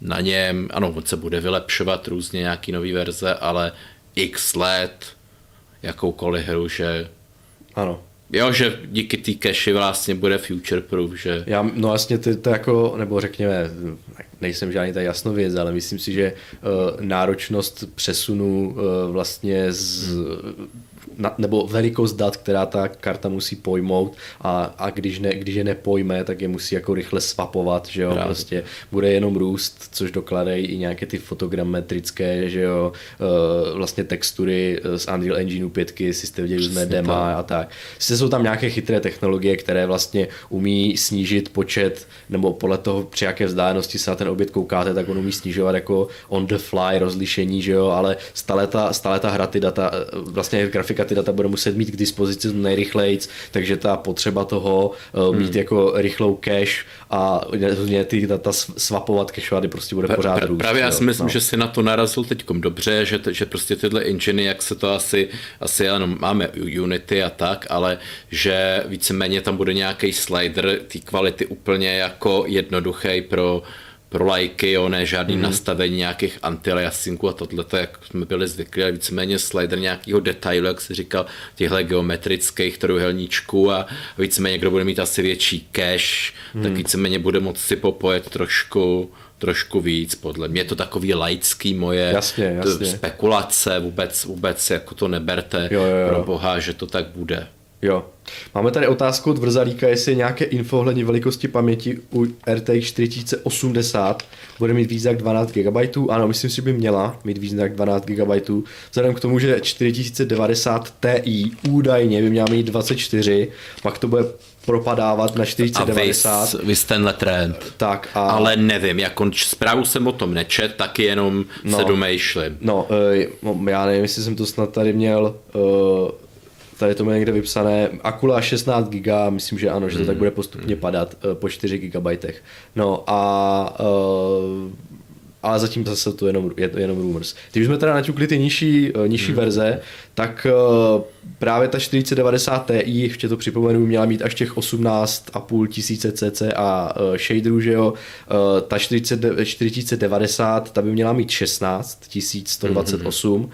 na něm, ano, on se bude vylepšovat různě nějaký nový verze, ale x let jakoukoliv hru, že ano. Jo, že díky té cache vlastně bude future proof, že... Já, no vlastně to, to jako, nebo řekněme, nejsem žádný tady jasnověc, ale myslím si, že uh, náročnost přesunu uh, vlastně z, na, nebo velikost dat, která ta karta musí pojmout a, a když, ne, když je nepojme, tak je musí jako rychle swapovat, že jo, Právě. prostě bude jenom růst, což dokladají i nějaké ty fotogrammetrické, že jo, uh, vlastně textury z Unreal Engineu 5, si jste viděli různé dema a tak. Sice jsou tam nějaké chytré technologie, které vlastně umí snížit počet, nebo podle toho, při jaké vzdálenosti se na ten objekt koukáte, tak on umí snižovat jako on the fly rozlišení, že jo, ale stále ta, stále ta hra, ty data, vlastně grafika ty data bude muset mít k dispozici nejrychleji, takže ta potřeba toho uh, mít hmm. jako rychlou cache a ty data swapovat, cacheovat prostě bude pořád růst. Právě já si myslím, no. že si na to narazil teď dobře, že, že prostě tyhle engine, jak se to asi, asi ano, máme Unity a tak, ale že víceméně tam bude nějaký slider té kvality úplně jako jednoduchý pro pro lajky, jo, ne žádný mm. nastavení nějakých anti-aliasingů a tohle, jak jsme byli zvyklí, ale víceméně slider nějakého detailu, jak se říkal, těchto geometrických trojuhelníčků a víceméně, kdo bude mít asi větší cache, mm. tak mhm. víceméně bude moct si popojet trošku trošku víc, podle mě je to takový laický moje jasně, jasně. spekulace, vůbec, vůbec jako to neberte jo, jo, jo. pro boha, že to tak bude. Jo. Máme tady otázku od Vrzalíka, jestli je nějaké info ohledně velikosti paměti u RTX 4080 bude mít víc jak 12 GB. Ano, myslím si, že by měla mít víc jak 12 GB. Vzhledem k tomu, že 4090 Ti údajně by měla mít 24, pak to bude propadávat na 4090. A vys, tenhle trend. Tak a... Ale nevím, jako zprávu jsem o tom nečet, taky jenom no, se domýšlím. No, uh, já nevím, jestli jsem to snad tady měl uh, tady to má někde vypsané, Akula 16 GB, myslím, že ano, že to tak hmm. bude postupně padat uh, po 4 GB. No a uh, ale zatím zase to jenom, je to jenom rumors. Když jsme teda naťukli ty nižší, uh, nižší hmm. verze, tak uh, právě ta 4090 Ti, ještě to připomenu, měla mít až těch 18,5 tisíce cc a uh, shaderů, že jo. Ta 40, 4090, ta by měla mít 16 128, mm-hmm.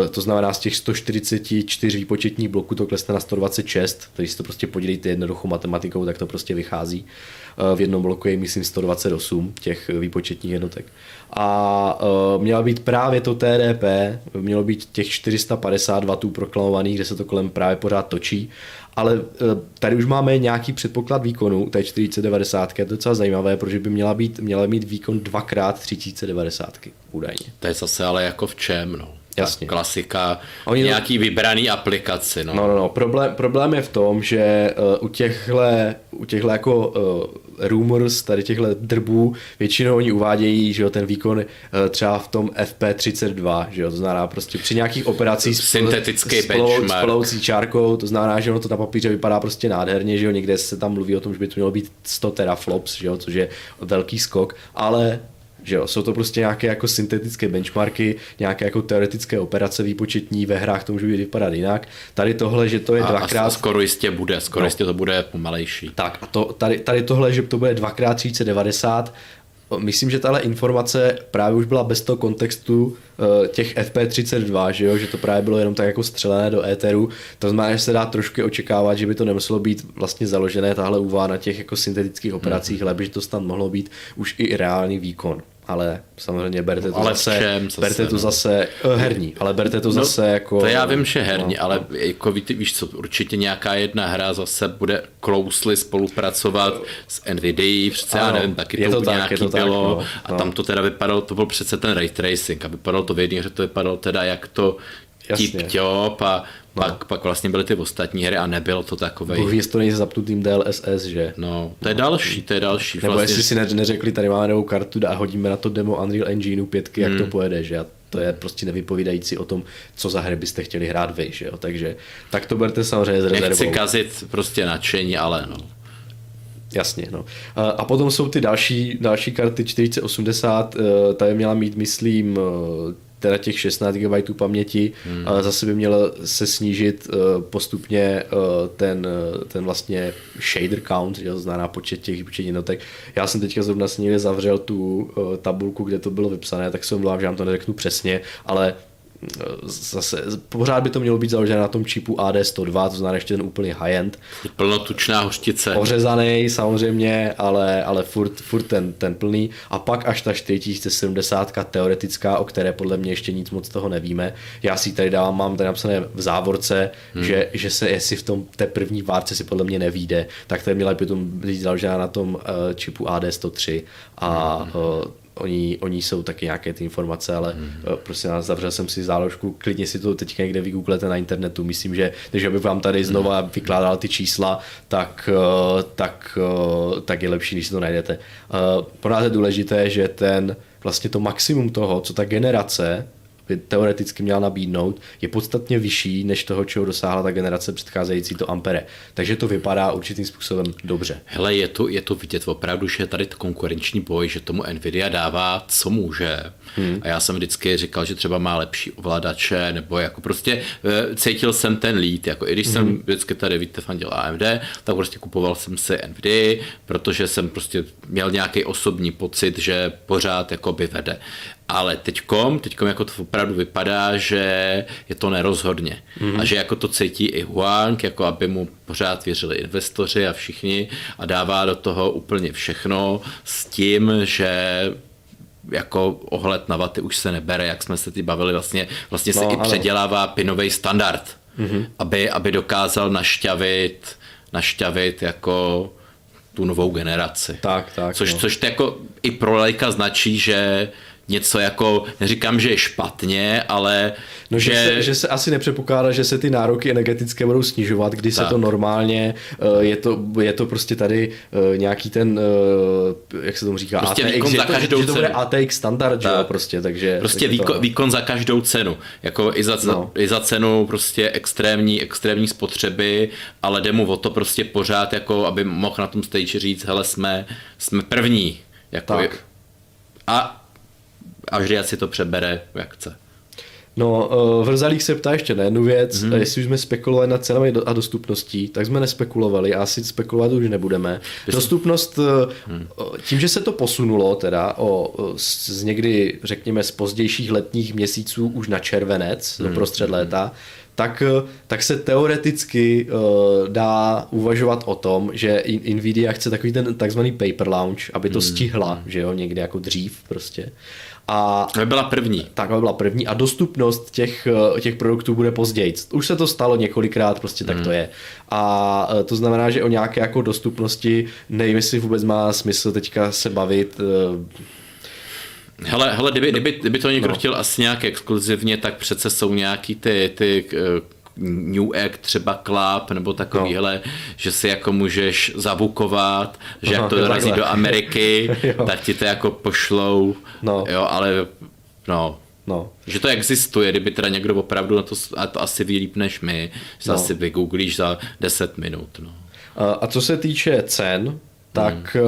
uh, to znamená z těch 144 výpočetních bloků to klesne na 126, takže si to prostě podělíte jednoduchou matematikou, tak to prostě vychází. V jednom bloku je myslím 128 těch výpočetních jednotek. A uh, měla být právě to TDP, mělo být těch 450 W proklamovaných, kde se to kolem právě pořád točí, ale eh, tady už máme nějaký předpoklad výkonu té 4090, je to docela zajímavé, protože by měla, být, měla mít výkon dvakrát 3090 údajně. To je zase ale jako v čem, no. Jasně. klasika, Oni nějaký to... vybraný aplikaci. No, no, no. no. Problém, problém je v tom, že uh, u těchto u těchto jako uh, rumors, tady těchto drbů, většinou oni uvádějí, že jo, ten výkon uh, třeba v tom FP32, že jo, to znamená prostě při nějakých operacích syntetický s, benchmark. s ploucí čárkou, to znamená, že ono to na papíře vypadá prostě nádherně, že jo, někde se tam mluví o tom, že by to mělo být 100 teraflops, že jo, což je velký skok, ale že jo, jsou to prostě nějaké jako syntetické benchmarky, nějaké jako teoretické operace výpočetní, ve hrách to může být vypadat jinak. Tady tohle, že to je a, dvakrát... A skoro jistě bude, skoro no. jistě to bude pomalejší. Tak a to, tady, tady tohle, že to bude dvakrát 3090, myslím, že tahle informace právě už byla bez toho kontextu uh, těch FP32, že, jo? že to právě bylo jenom tak jako střelené do éteru. To znamená, že se dá trošku očekávat, že by to nemuselo být vlastně založené tahle úvaha na těch jako syntetických operacích, mm. ale že to tam mohlo být už i reálný výkon ale samozřejmě berte to ale zase, čem, zase, berte to no. zase uh, herní, ale berte to no, zase jako... To já vím, že herní, no, ale no. jako ví, víš co, určitě nějaká jedna hra zase bude closely spolupracovat s NVIDIA, přece ano, já nevím, taky je to, to tak, nějaký je to bylo tak, no, a tam to teda vypadalo, to byl přece ten ray tracing a vypadalo to v jedné hře, to vypadalo teda jak to tip top a No. Pak, pak vlastně byly ty ostatní hry a nebylo to takové. Bohu, jestli to nejde zapnutým DLSS, že? No, to je další, to je další. Nebo vlastně... jestli si ne, neřekli, tady máme novou kartu a hodíme na to demo Unreal Engineu 5, jak hmm. to pojede, že? A to je prostě nevypovídající o tom, co za hry byste chtěli hrát vy, že jo? Takže tak to berte samozřejmě z rezervou. Nechci kazit prostě nadšení, ale no. Jasně, no. A potom jsou ty další, další karty 4080, eh, ta je měla mít, myslím, eh, teda těch 16 GB paměti, hmm. ale zase by měl se snížit uh, postupně uh, ten, uh, ten vlastně shader count, to znamená počet těch počet jednotek. Já jsem teďka zrovna s zavřel tu tabulku, kde to bylo vypsané, tak se omlouvám, že vám to neřeknu přesně, ale zase pořád by to mělo být založené na tom čipu AD102, to znamená ještě ten úplný high-end. Plnotučná hořtice. Ořezaný samozřejmě, ale, ale furt, furt ten, ten plný. A pak až ta 4070 teoretická, o které podle mě ještě nic moc toho nevíme. Já si tady dávám, mám tady napsané v závorce, hmm. že, že se jestli v tom té první várce si podle mě nevíde, tak to měla by to být založená na tom uh, čipu AD103 a hmm. uh, oni, oni jsou taky nějaké ty informace, ale mm-hmm. prostě nás zavřel jsem si záložku, klidně si to teď někde vygooglete na internetu, myslím, že když bych vám tady znova mm-hmm. vykládal ty čísla, tak, eh, tak, eh, tak je lepší, když si to najdete. Pro nás je důležité, že ten vlastně to maximum toho, co ta generace by teoreticky měla nabídnout, je podstatně vyšší než toho, čeho dosáhla ta generace předcházející, to Ampere. Takže to vypadá určitým způsobem dobře. Hele, je to, je to vidět opravdu, že tady konkurenční boj, že tomu Nvidia dává, co může. Hmm. A já jsem vždycky říkal, že třeba má lepší ovladače, nebo jako prostě eh, cítil jsem ten lead, jako i když hmm. jsem vždycky tady víte fandil AMD, tak prostě kupoval jsem si Nvidia, protože jsem prostě měl nějaký osobní pocit, že pořád jako by vede ale teďkom, teďkom jako to opravdu vypadá, že je to nerozhodně mm-hmm. a že jako to cítí i Huang, jako aby mu pořád věřili investoři a všichni a dává do toho úplně všechno s tím, že jako ohled na vaty už se nebere, jak jsme se ty bavili, vlastně, vlastně no, se ano. i předělává pinový standard, mm-hmm. aby, aby dokázal našťavit, našťavit jako tu novou generaci. Tak, tak. Což, no. což to jako i pro lajka značí, že něco jako, neříkám, že je špatně, ale no, že... Že se, že se asi nepředpokládá, že se ty nároky energetické budou snižovat, kdy tak. se to normálně, eh, je to, je to prostě tady eh, nějaký ten, eh, jak se tomu říká, prostě ATX, výkon za to, každou že, to bude ATX standard, tak. jo, prostě, takže... Prostě takže výkon, to... výkon za každou cenu, jako i za, no. i za cenu prostě extrémní, extrémní spotřeby, ale jde mu o to prostě pořád, jako aby mohl na tom stage říct, hele, jsme, jsme první, jako tak. a a vždy si to přebere, jak chce. No, uh, Vrzalík se ptá ještě na jednu věc, hmm. jestli už jsme spekulovali na cenami a dostupností, tak jsme nespekulovali a asi spekulovat už nebudeme. Dostupnost, hmm. tím, že se to posunulo teda o, z někdy, řekněme, z pozdějších letních měsíců už na červenec, hmm. do prostřed léta, tak, tak se teoreticky uh, dá uvažovat o tom, že Nvidia chce takový ten takzvaný paper launch, aby to hmm. stihla, že jo, někdy jako dřív prostě. A byla první. Tak, byla první a dostupnost těch, eh, těch produktů bude později. Už se to stalo několikrát, prostě tak to hmm. je. A eh, to znamená, že o nějaké jako dostupnosti nevím, jestli vůbec má smysl teďka se bavit. Eh, hele, hele kdyby, kdyby, kdyby to někdo no. chtěl asi nějak exkluzivně, tak přece jsou nějaký ty, ty New Egg třeba Club nebo takovýhle, no. že si jako můžeš zabukovat, že Aha, jak to dorazí do Ameriky, tak ti to jako pošlou, no. jo, ale no, No. Že to existuje, kdyby teda někdo opravdu na to, a to asi ví líp než my, že no. asi vygooglíš za 10 minut. No. A, a co se týče cen, tak hmm.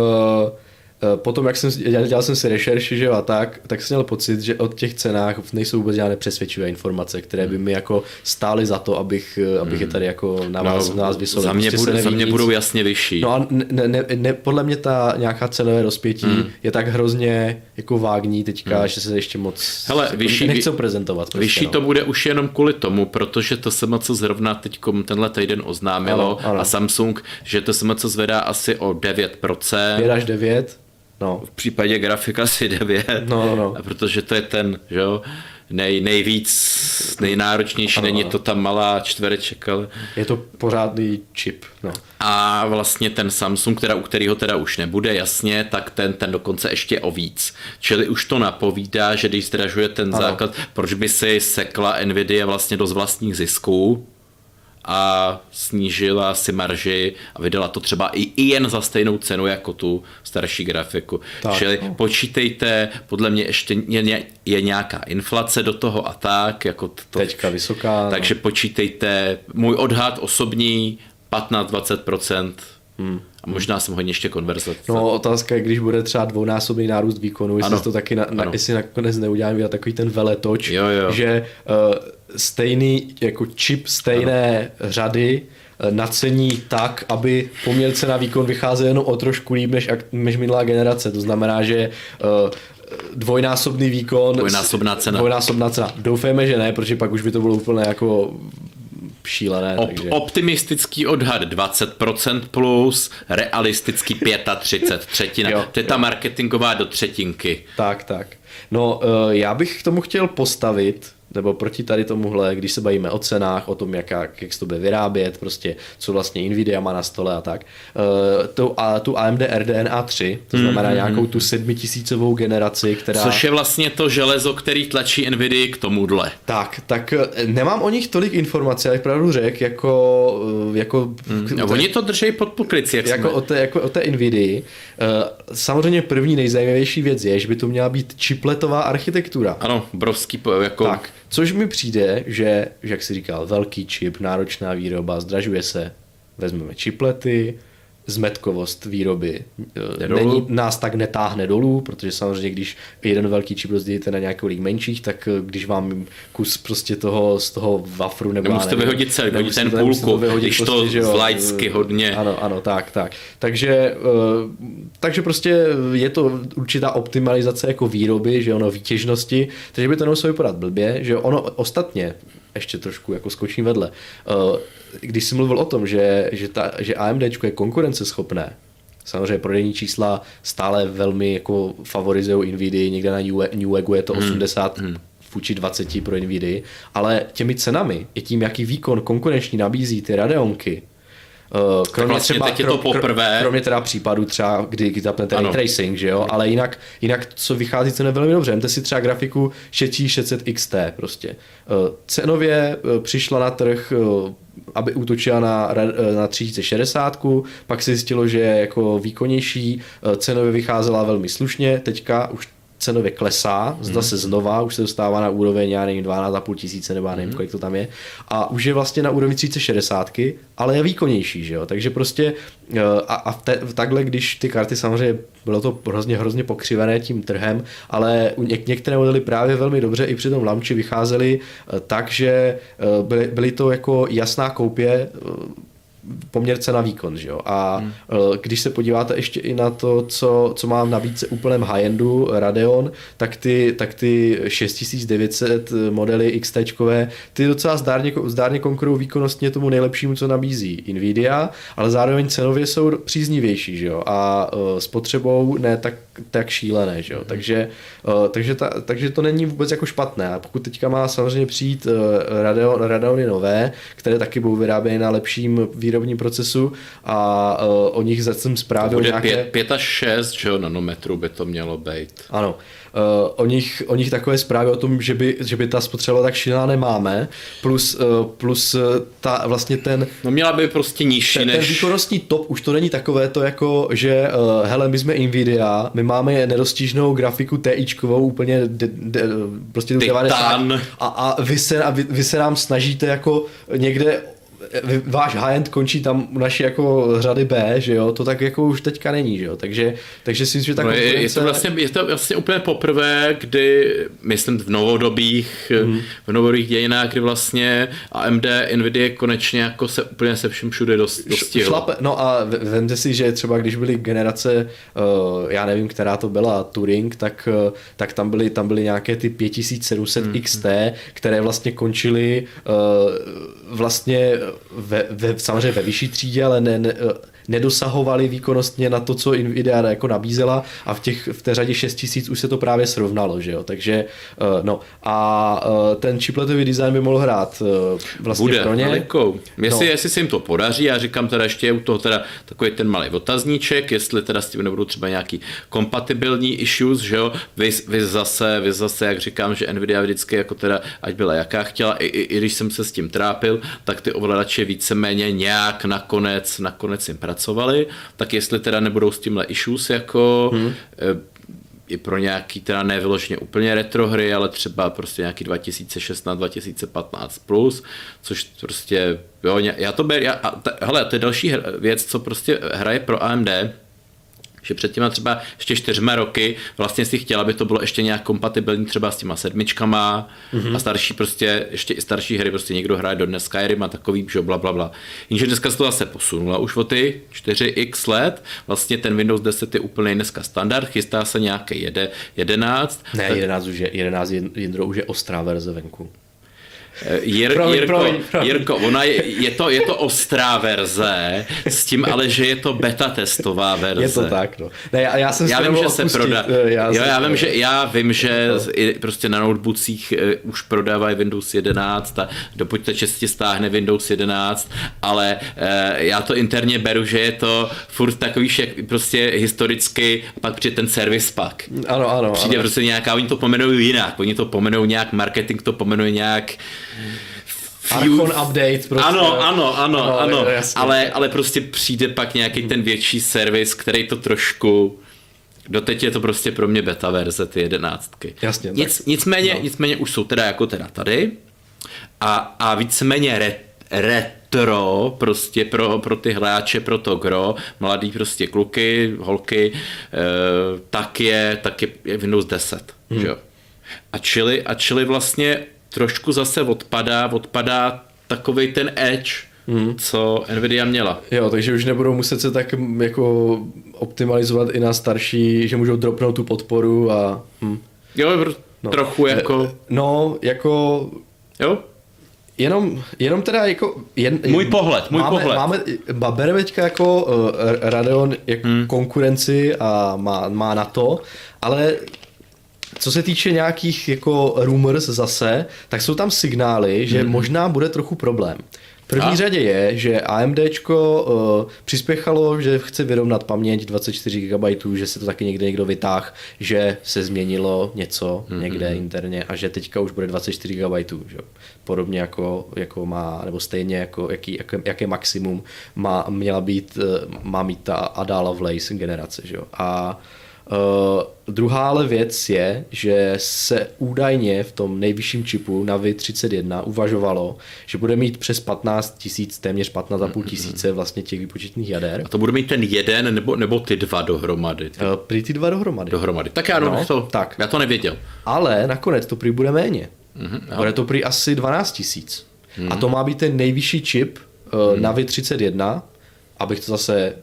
Eh, potom, jak jsem, dělal jsem si rešerši, že a tak, tak jsem měl pocit, že od těch cenách nejsou vůbec žádné přesvědčivé informace, které by mi jako stály za to, abych, eh, abych je tady jako na vás, no, na vás vysolil. Za mě, prostě bude, za mě budou jasně vyšší. No a ne, ne, ne, podle mě ta nějaká cenové rozpětí hmm. je tak hrozně jako vágní teďka, hmm. že se ještě moc Hele, vyšší, nechci prezentovat. Prostě, vyšší no. to bude už jenom kvůli tomu, protože to se co zrovna teď tenhle týden oznámilo ano, ano. a Samsung, že to se co zvedá asi o 9%. 5 až 9 No. V případě grafika si 9, no, no, no. protože to je ten, že jo, nej, nejvíc, nejnáročnější, ano, není to ta malá čtvereček, ale... Je to pořádný čip, no. A vlastně ten Samsung, teda, u kterého teda už nebude, jasně, tak ten, ten dokonce ještě o víc. Čili už to napovídá, že když zdražuje ten ano. základ, proč by si sekla Nvidia vlastně dost vlastních zisků, a snížila si marži a vydala to třeba i, i jen za stejnou cenu jako tu starší grafiku. Tak. Čili no. počítejte, podle mě ještě je, je nějaká inflace do toho a tak. Jako to, Teďka vysoká. Takže no. počítejte, můj odhad osobní 15-20%. Hmm. A možná jsem hodně ještě konverzace. No otázka je, když bude třeba dvounásobný nárůst výkonu, jestli to taky na, na, jestli nakonec neuděláme takový ten veletoč, jo, jo. že uh, stejný jako čip stejné ano. řady uh, nacení tak, aby poměr cena výkon vycházel jenom o trošku líp než, než minulá generace. To znamená, že uh, dvojnásobný výkon. Dvojnásobná cena. Dvojnásobná cena. Doufejme, že ne, protože pak už by to bylo úplně jako šílené. Op- takže... Optimistický odhad 20% plus, realistický 35, třetina. Jo, to je ta marketingová do třetinky. Tak, tak. No, eh, já bych k tomu chtěl postavit nebo proti tady tomuhle, když se bavíme o cenách, o tom, jak, jak se to bude vyrábět, prostě co vlastně Nvidia má na stole a tak, uh, tu, a, tu AMD RDNA 3, to znamená mm, nějakou tu sedmitisícovou generaci, která... Což je vlastně to železo, který tlačí Nvidia k tomuhle. Tak, tak eh, nemám o nich tolik informací, ale pravdu řek, jako... Eh, jako mm, a oni to drží pod pokrycí, jak jako, o té, jako o té Nvidia. Uh, samozřejmě první nejzajímavější věc je, že by to měla být chipletová architektura. Ano, brovský jako... Tak, Což mi přijde, že, jak jsi říkal, velký čip, náročná výroba, zdražuje se. Vezmeme čiplety, zmetkovost výroby eh, není, nás tak netáhne dolů, protože samozřejmě, když jeden velký čip rozdělíte na několik menších, tak eh, když vám kus prostě toho z toho wafru nebo Nemusíte vyhodit celý, vyhodit ten půlku, vyhodit když prostě, to lajcky hodně. Ano, ano, tak, tak. Takže, eh, takže prostě je to určitá optimalizace jako výroby, že ono výtěžnosti, takže by to nemuselo vypadat blbě, že ono ostatně ještě trošku jako skočím vedle. Uh, když jsi mluvil o tom, že, že, ta, že AMD je konkurenceschopné, samozřejmě prodejní čísla stále velmi jako favorizují Nvidia, někde na Neweggu je to 80 hmm. hmm. vůči 20 pro Nvidia, ale těmi cenami i tím, jaký výkon konkurenční nabízí ty Radeonky, kromě vlastně třeba, teď je to poprvé. Kromě teda případů třeba, kdy, kdy zapnete ray tracing, že jo, ale jinak, jinak co vychází cena velmi dobře. Vemte si třeba grafiku 6600 XT prostě. Uh, cenově uh, přišla na trh aby útočila na, na 3060, pak se zjistilo, že je jako výkonnější, cenově vycházela velmi slušně, teďka už cenově klesá, zda se znova, už se dostává na úroveň, já nevím, 12,5 tisíce nebo já nevím, mm. kolik to tam je. A už je vlastně na úrovni 3060, ale je výkonnější, že jo. Takže prostě eh, a, a v te, takhle, když ty karty samozřejmě bylo to hrozně, hrozně pokřivené tím trhem, ale něk, některé modely právě velmi dobře i při tom launchi vycházely eh, tak, že eh, byly, byly to jako jasná koupě poměr cena výkon, že jo? A hmm. Eh, když se podíváte ještě i na to, co, co mám na více úplném high-endu Radeon, tak ty, tak ty 6900 modely XT, ty docela zdárně, zdárně konkurují výkonnostně tomu nejlepšímu, co nabízí Nvidia, ale zároveň cenově jsou příznivější, že jo? A uh, spotřebou ne tak, tak šílené, že jo? Hmm. Takže, uh, takže, ta, takže to není vůbec jako špatné. A pokud teďka má samozřejmě přijít uh, Radeon, Radeony nové, které taky budou vyráběny na lepším výrobním procesu a uh, o nich jsem zprávil nějaké... 5 až 6 že jo, nanometrů by to mělo být. Ano. Uh, o, nich, o nich takové zprávy o tom, že by, že by ta spotřeba tak šílená nemáme, plus, uh, plus ta vlastně ten... No měla by prostě nižší ten, než... Ten výkonnostní top už to není takové to jako, že hele, my jsme Nvidia, my máme nedostižnou grafiku TIčkovou úplně de, de, prostě 90 a, a, vy, se, a vy, vy se nám snažíte jako někde váš high-end končí tam u naší jako řady B, že jo, to tak jako už teďka není, že jo, takže, takže si myslím, že ta no konkurence... je, to vlastně, je to vlastně úplně poprvé, kdy, myslím v novodobých, mm. v novodobých dějinách, kdy vlastně AMD, Nvidia konečně jako se úplně se všem všude dost, dostihl. Šlape, no a vemte si, že třeba když byly generace, uh, já nevím, která to byla, Turing, tak, uh, tak tam byly, tam byly nějaké ty 5700 mm. XT, které vlastně končily uh, vlastně ve, ve, samozřejmě ve vyšší třídě, ale ne, ne, nedosahovaly výkonnostně na to, co Nvidia jako nabízela a v, těch, v té řadě 6000 už se to právě srovnalo, že jo, takže no a ten chipletový design by mohl hrát vlastně Bude, pro ně. Velikou. Jestli, no. jestli se jim to podaří, já říkám teda ještě u toho teda takový ten malý otazníček, jestli teda s tím nebudou třeba nějaký kompatibilní issues, že jo, vy, vy, zase, vy zase, jak říkám, že Nvidia vždycky jako teda, ať byla jaká chtěla, i, i, i když jsem se s tím trápil, tak ty ovladače víceméně nějak nakonec, nakonec jim pracovali, tak jestli teda nebudou s tímhle issues jako hmm. i pro nějaký teda nevyloženě úplně retro hry, ale třeba prostě nějaký 2016, 2015 plus, což prostě, jo, já to beru, já, a, ta, hele, to je další věc, co prostě hraje pro AMD, že před těma třeba ještě čtyřma roky vlastně si chtěla, aby to bylo ještě nějak kompatibilní třeba s těma sedmičkama mm-hmm. a starší prostě, ještě i starší hry, prostě někdo hraje do dnes Skyrim a takový, že bla, bla, bla. Jenže dneska se to zase posunula už o ty 4x let, vlastně ten Windows 10 je úplně dneska standard, chystá se nějaký 11. Ne, 11 už je, 11 Jindro už je ostrá verze venku. Jir, promiň, Jirko, promiň, promiň. Jirko, ona je, je, to, je to ostrá verze, s tím ale, že je to beta testová verze. Je to tak, no. Ne, já, já jsem já vím, že se prodá. Eh, já, jo, já vím, že já vím, že no. prostě na notebookcích eh, už prodávají Windows 11 a do počítače si stáhne Windows 11, ale eh, já to interně beru, že je to furt takový však prostě historicky pak přijde ten service pack. Ano, ano. Přijde ano. prostě nějaká, oni to pomenují jinak, oni to pomenují nějak, marketing to pomenuje nějak Archon update. Prostě. Ano, ano, ano, ano, ano. Ale, ale prostě přijde pak nějaký ten větší servis, který to trošku Doteď je to prostě pro mě beta verze ty jedenáctky. Jasně. Nic, tak, nicméně, no. nicméně už jsou teda jako teda tady a, a víceméně re, retro prostě pro, pro ty hráče, pro to gro, mladý prostě kluky, holky, e, tak je, tak je, je Windows 10, hmm. že jo. A čili, a čili vlastně trošku zase odpadá, odpadá takový ten edge, hmm. co Nvidia měla. Jo, takže už nebudou muset se tak jako optimalizovat i na starší, že můžou dropnout tu podporu a... Hm. Jo, no. trochu jako... No, jako... Jo? Jenom, jenom teda jako... Jen, můj pohled, můj máme, pohled. Máme, bereme teďka jako uh, Radeon jako hmm. konkurenci a má, má na to, ale co se týče nějakých jako rumors zase, tak jsou tam signály, že mm. možná bude trochu problém. V první a? řadě je, že AMD uh, přispěchalo, že chce vyrovnat paměť 24 GB, že se to taky někde někdo vytáh, že se změnilo něco mm-hmm. někde interně a že teďka už bude 24 GB. Že? Podobně jako, jako má, nebo stejně jako jaký, jaké, jaké maximum má, měla být, uh, má mít ta Ada Lovelace generace. Že? A Uh, druhá ale věc je, že se údajně v tom nejvyšším čipu Navi 31 uvažovalo, že bude mít přes 15 tisíc, téměř 15,5 tisíce vlastně těch výpočetních jader. A to bude mít ten jeden nebo, nebo ty dva dohromady? Ty? Uh, prý ty dva dohromady. Dohromady. Tak já, no, to, tak. já to nevěděl. Ale nakonec to prý bude méně. Mm-hmm, bude to prý asi 12 tisíc. Mm-hmm. A to má být ten nejvyšší čip uh, mm-hmm. Navi 31, abych to zase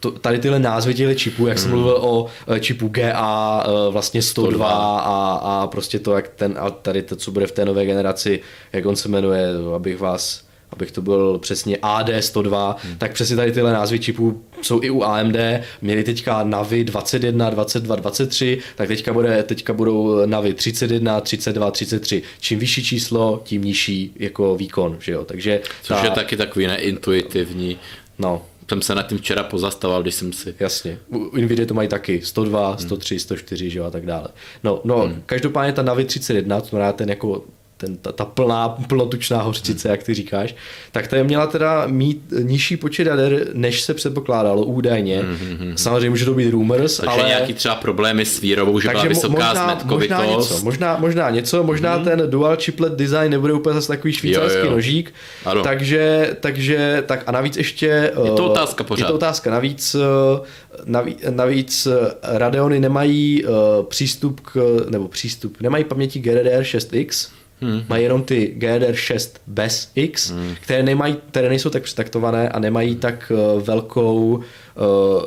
to, tady tyhle názvy těch čipů, jak hmm. jsem mluvil o e, čipu GA e, vlastně 102, 102. A, a prostě to, jak ten, a tady to, co bude v té nové generaci, jak on se jmenuje, abych vás abych to byl přesně AD102, hmm. tak přesně tady tyhle názvy čipů jsou i u AMD, měli teďka Navi 21, 22, 23, tak teďka, bude, teďka budou Navi 31, 32, 33. Čím vyšší číslo, tím nižší jako výkon, že jo, takže... Což ta... je taky takový neintuitivní. No, jsem se nad tím včera pozastavoval, když jsem si... Jasně. U Nvidia to mají taky 102, 103, 104, že jo, a tak dále. No, no hmm. každopádně ta Navi 31, to znamená ten jako ten, ta, ta plná, plnotučná hořčice, hmm. jak ty říkáš, tak ta je měla teda mít nižší počet jader, než se předpokládalo údajně. Hmm. Samozřejmě může to být rumors, Takže ale... nějaký třeba problémy s výrobou, že byla vysoká možná, možná něco, možná, možná něco, možná hmm. ten dual chiplet design nebude úplně zase takový švýcarský jo, jo. nožík, ano. takže, takže, tak a navíc ještě... Je to otázka pořád. Je to otázka, navíc, eh, navíc, navíc eh, Radeony nemají přístup k, nebo přístup, nemají paměti GDDR 6X, Hmm. Mají jenom ty GDR6 bez X, hmm. které, nemají, které nejsou tak přetaktované a nemají tak uh, velkou uh,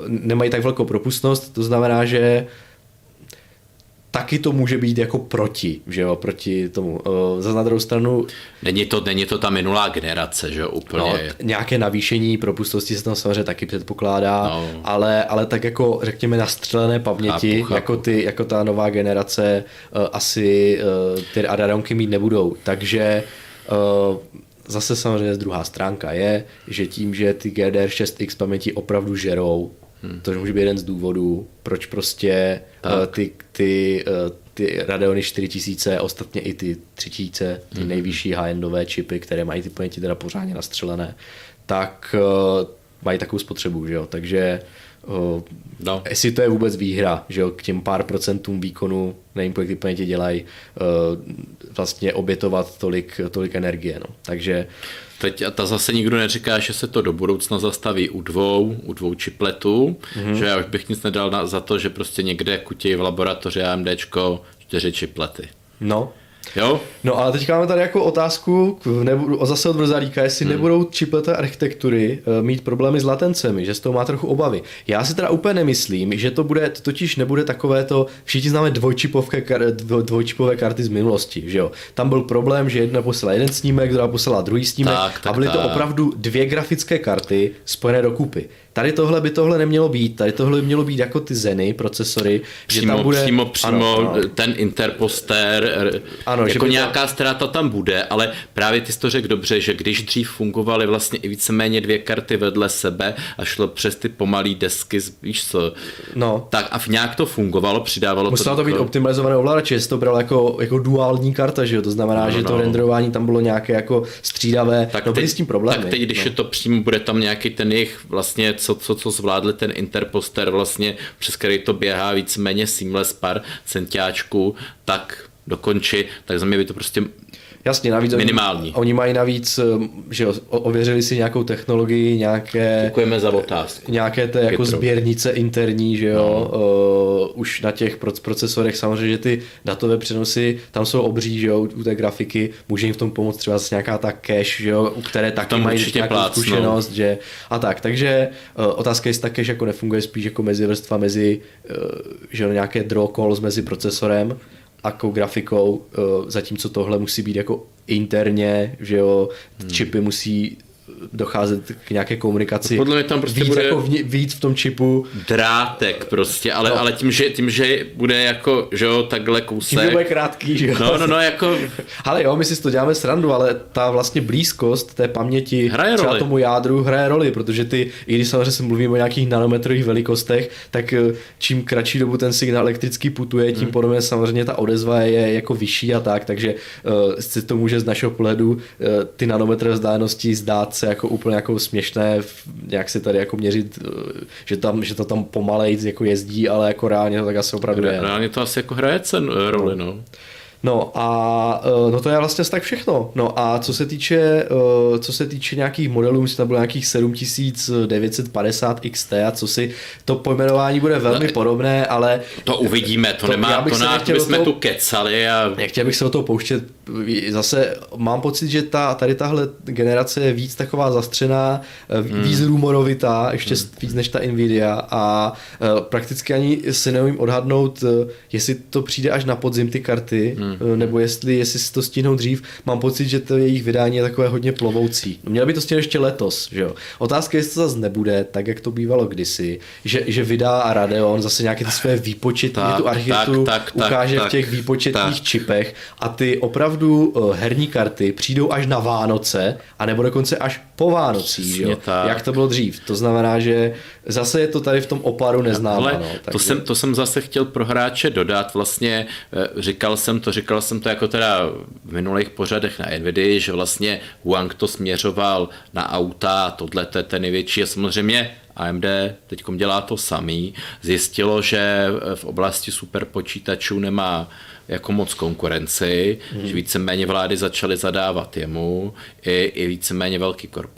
nemají tak velkou propustnost, to znamená, že taky to může být jako proti, že jo, proti tomu. Za na druhou stranu... Není to, není to ta minulá generace, že jo, úplně. No, nějaké navýšení propustnosti se tam samozřejmě taky předpokládá, no. ale, ale tak jako řekněme na střelené paměti, chápu, chápu. jako ty, jako ta nová generace uh, asi uh, ty Araronky mít nebudou, takže zase samozřejmě druhá stránka je, že tím, že ty GDR6X paměti opravdu žerou, Hmm. To může být jeden z důvodů, proč prostě uh, ty, ty, uh, ty Radeony 4000, ostatně i ty 3000, ty hmm. nejvyšší high-endové čipy, které mají ty paměti teda pořádně nastřelené, tak uh, mají takovou spotřebu, že jo? takže uh, no. jestli to je vůbec výhra, že jo? k těm pár procentům výkonu, nevím, kolik ty paměti dělají, uh, vlastně obětovat tolik, tolik energie. No. Takže Teď a ta zase nikdo neříká, že se to do budoucna zastaví u dvou, u dvou čipletů, mm-hmm. že já už bych nic nedal na, za to, že prostě někde kutějí v laboratoři AMDčko čtyři čiplety. No, Jo? No ale teď máme tady jako otázku, nebudu, zase od Brzalíka, jestli hmm. nebudou chipleté architektury uh, mít problémy s latencemi, že z toho má trochu obavy. Já si teda úplně nemyslím, že to bude, to totiž nebude takové to, všichni známe dvojčipové, dvoj, dvojčipové karty z minulosti, že jo. Tam byl problém, že jedna poslala jeden snímek, druhá poslala druhý snímek tak, tak, a byly tak. to opravdu dvě grafické karty spojené do kupy. Tady tohle by tohle nemělo být, tady tohle by mělo být jako ty Zeny procesory, přímo, že tam bude... Přímo, přímo ano, ano. ten interposter, ano, jako že nějaká to... ztráta tam bude, ale právě ty jsi to řekl dobře, že když dřív fungovaly vlastně i víceméně dvě karty vedle sebe a šlo přes ty pomalé desky, víš co, no. tak a v nějak to fungovalo, přidávalo Muselo to, to být optimalizované ovladače, jestli to bral jako, jako duální karta, že jo? to znamená, no, že to no. renderování tam bylo nějaké jako střídavé, tak no teď, s tím problémy. Tak teď, když no. je to přímo, bude tam nějaký ten jejich vlastně co, co, co zvládli ten interposter vlastně, přes který to běhá víceméně seamless pár centiáčků, tak dokončit, tak za mě by to prostě Jasně, navíc minimální. Oni, oni mají navíc, eh, že jo, ověřili si nějakou technologii, nějaké... Děkujeme za otázku. Nějaké té jako sběrnice interní, že jo, no. uh, už na těch procesorech samozřejmě, že ty datové přenosy tam jsou obří, že jo, u té grafiky, může jim v tom pomoct třeba zase nějaká ta cache, že jo, u které taky tam mají nějakou plác, zkušenost, no. že a tak, takže uh, otázka je, jestli ta cache jako nefunguje spíš jako mezivrstva mezi, uh, že jo, nějaké draw calls mezi procesorem, akou grafikou, eh, zatímco tohle musí být jako interně, že jo, hmm. čipy musí docházet k nějaké komunikaci. Podle mě tam prostě víc, bude jako v, víc v tom čipu. Drátek prostě, ale, no. ale tím, že, tím, že bude jako, že jo, takhle kousek. Tím, bude krátký, že jo. No, no, no, jako. ale jo, my si to děláme srandu, ale ta vlastně blízkost té paměti hraje třeba roli. tomu jádru hraje roli, protože ty, i když samozřejmě se mluvíme o nějakých nanometrových velikostech, tak eh, čím kratší dobu ten signál elektrický putuje, tím hmm. podobně samozřejmě ta odezva je jako vyšší a tak, takže uh, si to může z našeho pohledu uh, ty nanometrové vzdálenosti zdát se jako úplně jako směšné, jak se tady jako měřit, eh, že, tam, že to tam pomalej jako jezdí, ale jako reálně to tak asi opravdu je. Reálně to asi jako hraje cen eh, roli, no. No a eh, no to je vlastně tak všechno. No a co se týče, co se týče nějakých modelů, myslím, tam bylo nějakých 7950 XT a co si, to pojmenování bude velmi no, podobné, ale... To uvidíme, to, to nemá, to nás, jsme tu kecali a... Nechtěl bych se o to pouštět zase mám pocit, že ta, tady tahle generace je víc taková zastřená, eh, víc mm. rumorovitá, ještě mm. víc než ta Nvidia a uh, prakticky ani si neumím odhadnout, uh, jestli to přijde až na podzim ty karty, mm. uh, nebo jestli, jestli si to stíhnou dřív. Mám pocit, že to jejich vydání je takové hodně plovoucí. Mělo by to stihnout ještě letos, že jo. Otázka je, jestli to zase nebude, tak jak to bývalo kdysi, že, že vydá Radeon zase nějaké ty své výpočety, tak, tu architekturu ukáže tak, v těch výpočetních tak. čipech a ty opravdu opravdu eh, herní karty přijdou až na Vánoce, anebo dokonce až po Vánocích, jo? jak to bylo dřív. To znamená, že zase je to tady v tom oparu neznámo. Ale no, takže... to, jsem, to jsem zase chtěl pro hráče dodat, vlastně eh, říkal jsem to, říkal jsem to jako teda v minulých pořadech na Nvidia, že vlastně Wang to směřoval na auta, tohle to je ten největší a samozřejmě AMD teď dělá to samý. Zjistilo, že v oblasti superpočítačů nemá jako moc konkurenci, hmm. že víceméně vlády začaly zadávat jemu, i, i víceméně velké korporace,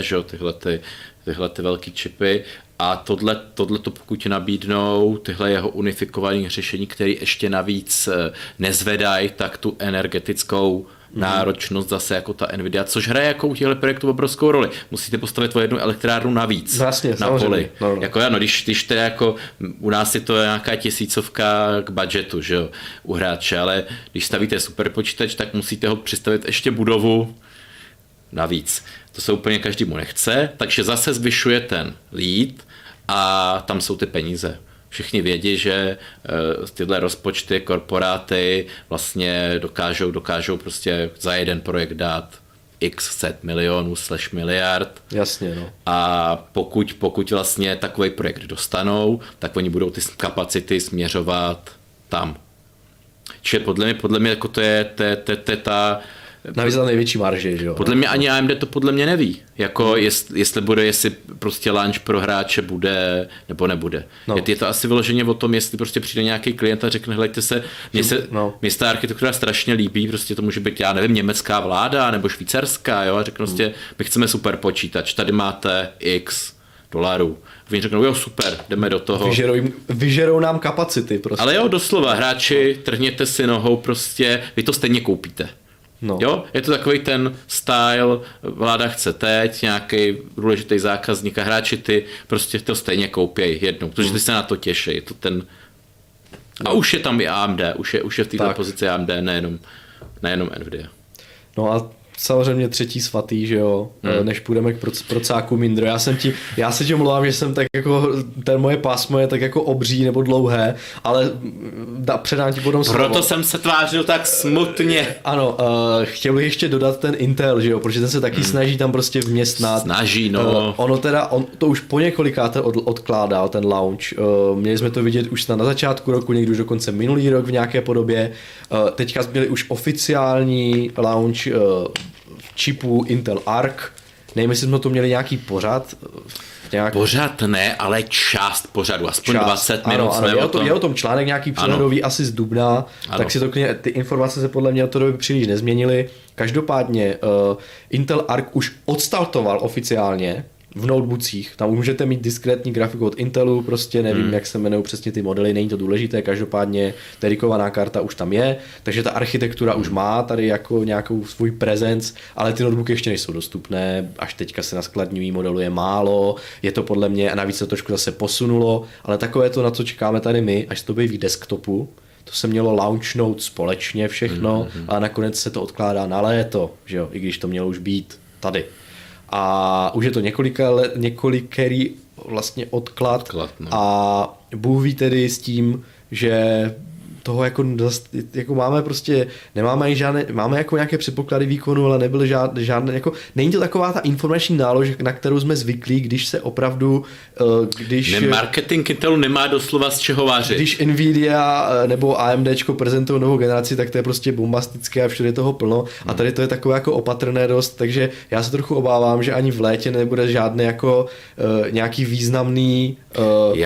že jo, tyhle, ty, tyhle ty velké čipy a tohle, tohle to pokud nabídnou, tyhle jeho unifikované řešení, které ještě navíc eh, nezvedají, tak tu energetickou náročnost zase jako ta Nvidia, což hraje jako u těchto projektů obrovskou roli. Musíte postavit o jednu elektrárnu navíc jasně, na poli. No, no. Jako, ano, když, když teda jako u nás je to nějaká tisícovka k budgetu, že jo, u hráče, ale když stavíte super počítač, tak musíte ho přistavit ještě budovu navíc. To se úplně každému nechce, takže zase zvyšuje ten lead a tam jsou ty peníze všichni vědí, že eh, tyhle rozpočty, korporáty vlastně dokážou, dokážou prostě za jeden projekt dát x set milionů slash miliard. Jasně, no. A pokud, pokud vlastně takový projekt dostanou, tak oni budou ty kapacity směřovat tam. Čili podle mě, podle mě jako to je, to, to, to, ta Navíc za největší marže, že jo? Podle mě ani AMD to podle mě neví. Jako hmm. jest, jestli bude, jestli prostě launch pro hráče bude nebo nebude. No. Je, je, to asi vyloženě o tom, jestli prostě přijde nějaký klient a řekne, hleďte se, mně se no. mě ta architektura strašně líbí, prostě to může být, já nevím, německá vláda nebo švýcarská, jo, a řeknu prostě, hmm. my chceme super počítač, tady máte x dolarů. Oni řeknou, jo, super, jdeme do toho. Vyžerou, vyžerou nám kapacity prostě. Ale jo, doslova, hráči, trhněte si nohou, prostě, vy to stejně koupíte. No. Jo, je to takový ten style, vláda chce teď, nějaký důležitý zákazník a hráči ty prostě to stejně koupějí jednou, protože ty se na to těší. Je to ten... A už je tam i AMD, už je, už je v této pozici AMD, nejenom, nejenom Nvidia. No a samozřejmě třetí svatý, že jo, hmm. než půjdeme k procáku Mindro. Já jsem ti, já se ti mluvám, že jsem tak jako, ten moje pásmo je tak jako obří nebo dlouhé, ale da, předám ti potom slovo. Proto jsem se tvářil tak smutně. Ano, uh, chtěl bych ještě dodat ten Intel, že jo, protože ten se taky hmm. snaží tam prostě vměstnat. Snaží, no. Uh, ono teda, on to už po několikáte od, odkládá, ten launch. Uh, měli jsme to vidět už na začátku roku, někdy už dokonce minulý rok v nějaké podobě. Uh, teďka byli už oficiální launch uh, čipů Intel Arc. Nevím, jestli jsme to měli nějaký pořad. Nějak... Pořad ne, ale část pořadu, aspoň část, 20 minut ano, ano, je, o tom, je o tom článek nějaký přehledový asi z Dubna, ano. tak si to ty informace se podle mě od té doby příliš nezměnily. Každopádně uh, Intel Arc už odstartoval oficiálně v notebookcích. Tam můžete mít diskrétní grafiku od Intelu, prostě nevím, hmm. jak se jmenují přesně ty modely, není to důležité, každopádně dedikovaná karta už tam je, takže ta architektura hmm. už má tady jako nějakou svůj prezenc, ale ty notebooky ještě nejsou dostupné, až teďka se na skladňový modelu je málo, je to podle mě, a navíc se to trošku zase posunulo, ale takové to, na co čekáme tady my, až to objeví desktopu, to se mělo launchnout společně všechno mm-hmm. a nakonec se to odkládá na léto, že jo, i když to mělo už být tady. A už je to několika let, několikerý vlastně odklad, odklad no. a Bůh ví tedy s tím, že toho jako, jako máme prostě, nemáme ani žádné, máme jako nějaké předpoklady výkonu, ale nebyly žádné, žádné jako, není to taková ta informační nálož, na kterou jsme zvyklí, když se opravdu, eh, když... Ne, marketing Intelu nemá doslova z čeho vážit. Když Nvidia eh, nebo AMD prezentují novou generaci, tak to je prostě bombastické a všude je toho plno hmm. a tady to je takové jako opatrné dost, takže já se trochu obávám, že ani v létě nebude žádný jako uh, nějaký významný uh,